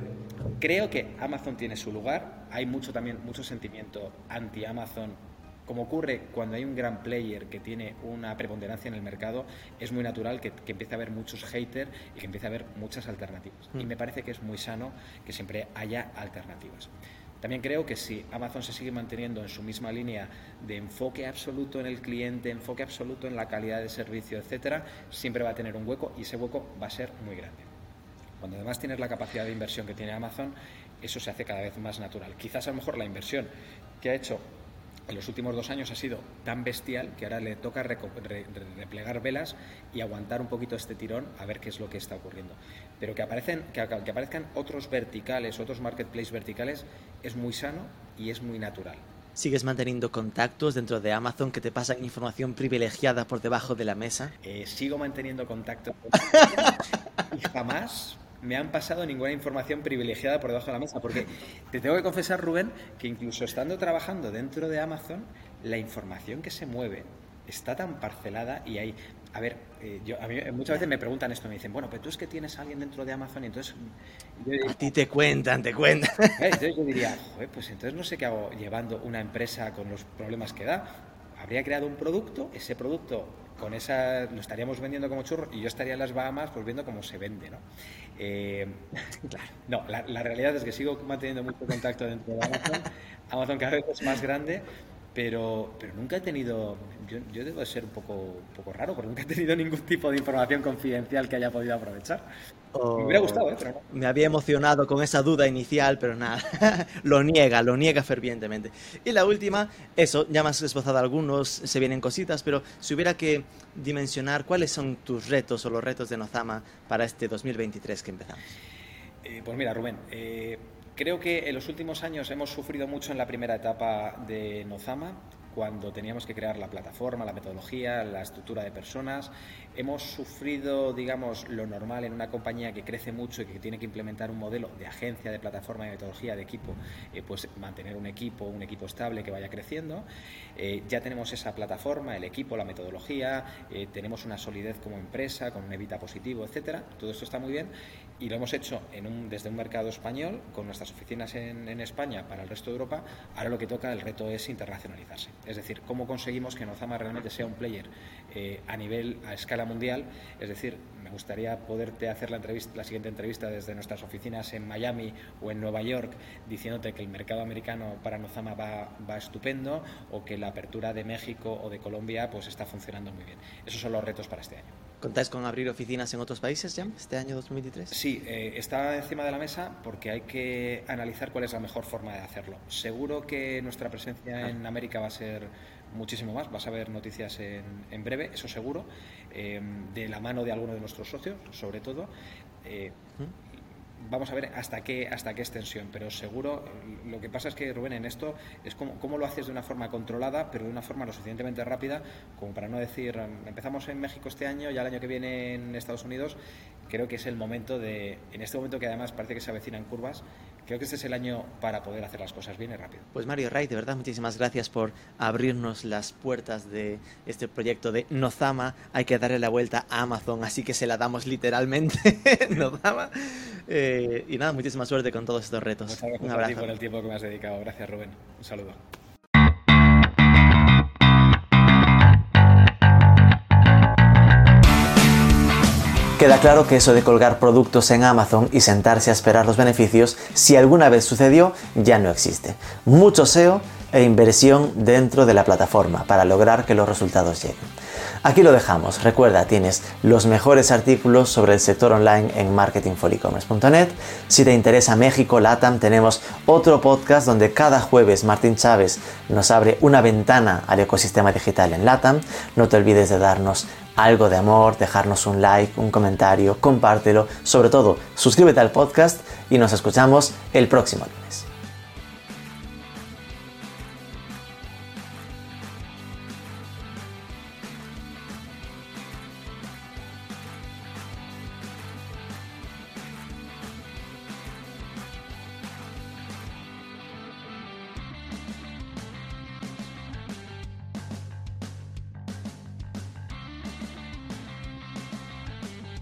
creo que Amazon tiene su lugar. Hay mucho también, mucho sentimiento anti-Amazon como ocurre cuando hay un gran player que tiene una preponderancia en el mercado, es muy natural que, empiece a haber muchos haters y que empiece a haber muchas alternativas. Y mm. me parece que es muy sano que siempre haya alternativas. También creo que si Amazon se sigue manteniendo en su misma línea de enfoque absoluto en el cliente, enfoque absoluto en la calidad de servicio, etcétera, siempre va a tener un hueco y ese hueco va a ser muy grande. Cuando además tienes la capacidad de inversión que tiene Amazon, eso se hace cada vez más natural. Quizás a lo mejor la inversión que ha hecho en los últimos dos años ha sido tan bestial que ahora le toca replegar velas y aguantar un poquito este tirón a ver qué es lo que está ocurriendo. Pero que, aparecen, que, aparezcan otros verticales, otros marketplaces verticales, es muy sano y es muy natural. ¿Sigues manteniendo contactos dentro de Amazon que te pasan información privilegiada por debajo de la mesa? Eh, sigo manteniendo contactos y jamás me han pasado ninguna información privilegiada por debajo de la mesa. Porque te tengo que confesar, Rubén, que incluso estando trabajando dentro de Amazon, la información que se mueve está tan parcelada y hay... A ver, eh, yo, a mí muchas veces me preguntan esto, me dicen, bueno, pero tú es que tienes a alguien dentro de Amazon y entonces... a ti te cuentan, te cuentan. Entonces yo diría, Joder, pues entonces no sé qué hago llevando una empresa con los problemas que da. Habría creado un producto, ese producto con esa lo estaríamos vendiendo como churro y yo estaría en las Bahamas pues viendo cómo se vende, ¿no? Eh, no, la, realidad es que sigo manteniendo mucho contacto dentro de Amazon. Amazon cada vez es más grande, pero, pero nunca he tenido, yo, yo debo de ser un poco, un poco raro, porque nunca he tenido ningún tipo de información confidencial que haya podido aprovechar. me hubiera gustado, ¿eh? Me había emocionado con esa duda inicial, pero nada, lo niega, lo niega fervientemente. Y la última, eso, ya me has esbozado algunos, se vienen cositas, pero si hubiera que dimensionar cuáles son tus retos o los retos de Nozama para este 2023 que empezamos. Eh, pues mira, Rubén, eh, creo que en los últimos años hemos sufrido mucho en la primera etapa de Nozama cuando teníamos que crear la plataforma, la metodología, la estructura de personas. Hemos sufrido, digamos, lo normal en una compañía que crece mucho y que tiene que implementar un modelo de agencia, de plataforma, de metodología, de equipo, eh, pues mantener un equipo, un equipo estable que vaya creciendo. Eh, ya tenemos esa plataforma, el equipo, la metodología, eh, tenemos una solidez como empresa, con un evita positivo, etcétera. Todo esto está muy bien y lo hemos hecho en un, desde un mercado español, con nuestras oficinas en, en España para el resto de Europa. Ahora lo que toca, el reto es internacionalizarse. Es decir, cómo conseguimos que Nozama realmente sea un player eh, a nivel, a escala mundial. Es decir, me gustaría poderte hacer la, entrevista, la siguiente entrevista desde nuestras oficinas en Miami o en Nueva York, diciéndote que el mercado americano para Nozama va, va estupendo o que la apertura de México o de Colombia pues está funcionando muy bien. Esos son los retos para este año. ¿Contáis con abrir oficinas en otros países ya este año 2023? Sí, eh, está encima de la mesa porque hay que analizar cuál es la mejor forma de hacerlo. Seguro que nuestra presencia ah. en América va a ser muchísimo más, vas a ver noticias en, breve, eso seguro, eh, de la mano de alguno de nuestros socios, sobre todo. Eh, vamos a ver hasta qué, hasta qué extensión, pero seguro, lo que pasa es que, Rubén, en esto es como, cómo lo haces de una forma controlada, pero de una forma lo suficientemente rápida como para no decir, empezamos en México este año, ya el año que viene en Estados Unidos, creo que es el momento de, en este momento que además parece que se avecinan curvas, creo que este es el año para poder hacer las cosas bien y rápido. Pues Mario Ray, de verdad, muchísimas gracias por abrirnos las puertas de este proyecto de Nozama. Hay que darle la vuelta a Amazon, así que se la damos literalmente, Nozama. Eh, y nada, muchísima suerte con todos estos retos. Muchas gracias Un a ti abrazo. por el tiempo que me has dedicado. Gracias, Rubén. Un saludo. Queda claro que eso de colgar productos en Amazon y sentarse a esperar los beneficios, si alguna vez sucedió, ya no existe. Mucho SEO e inversión dentro de la plataforma para lograr que los resultados lleguen. Aquí lo dejamos. Recuerda, tienes los mejores artículos sobre el sector online en marketingforecommerce.net. Si te interesa México, LATAM, tenemos otro podcast donde cada jueves Martín Chávez nos abre una ventana al ecosistema digital en LATAM. No te olvides de darnos algo de amor, dejarnos un like, un comentario, compártelo. Sobre todo, suscríbete al podcast y nos escuchamos el próximo lunes.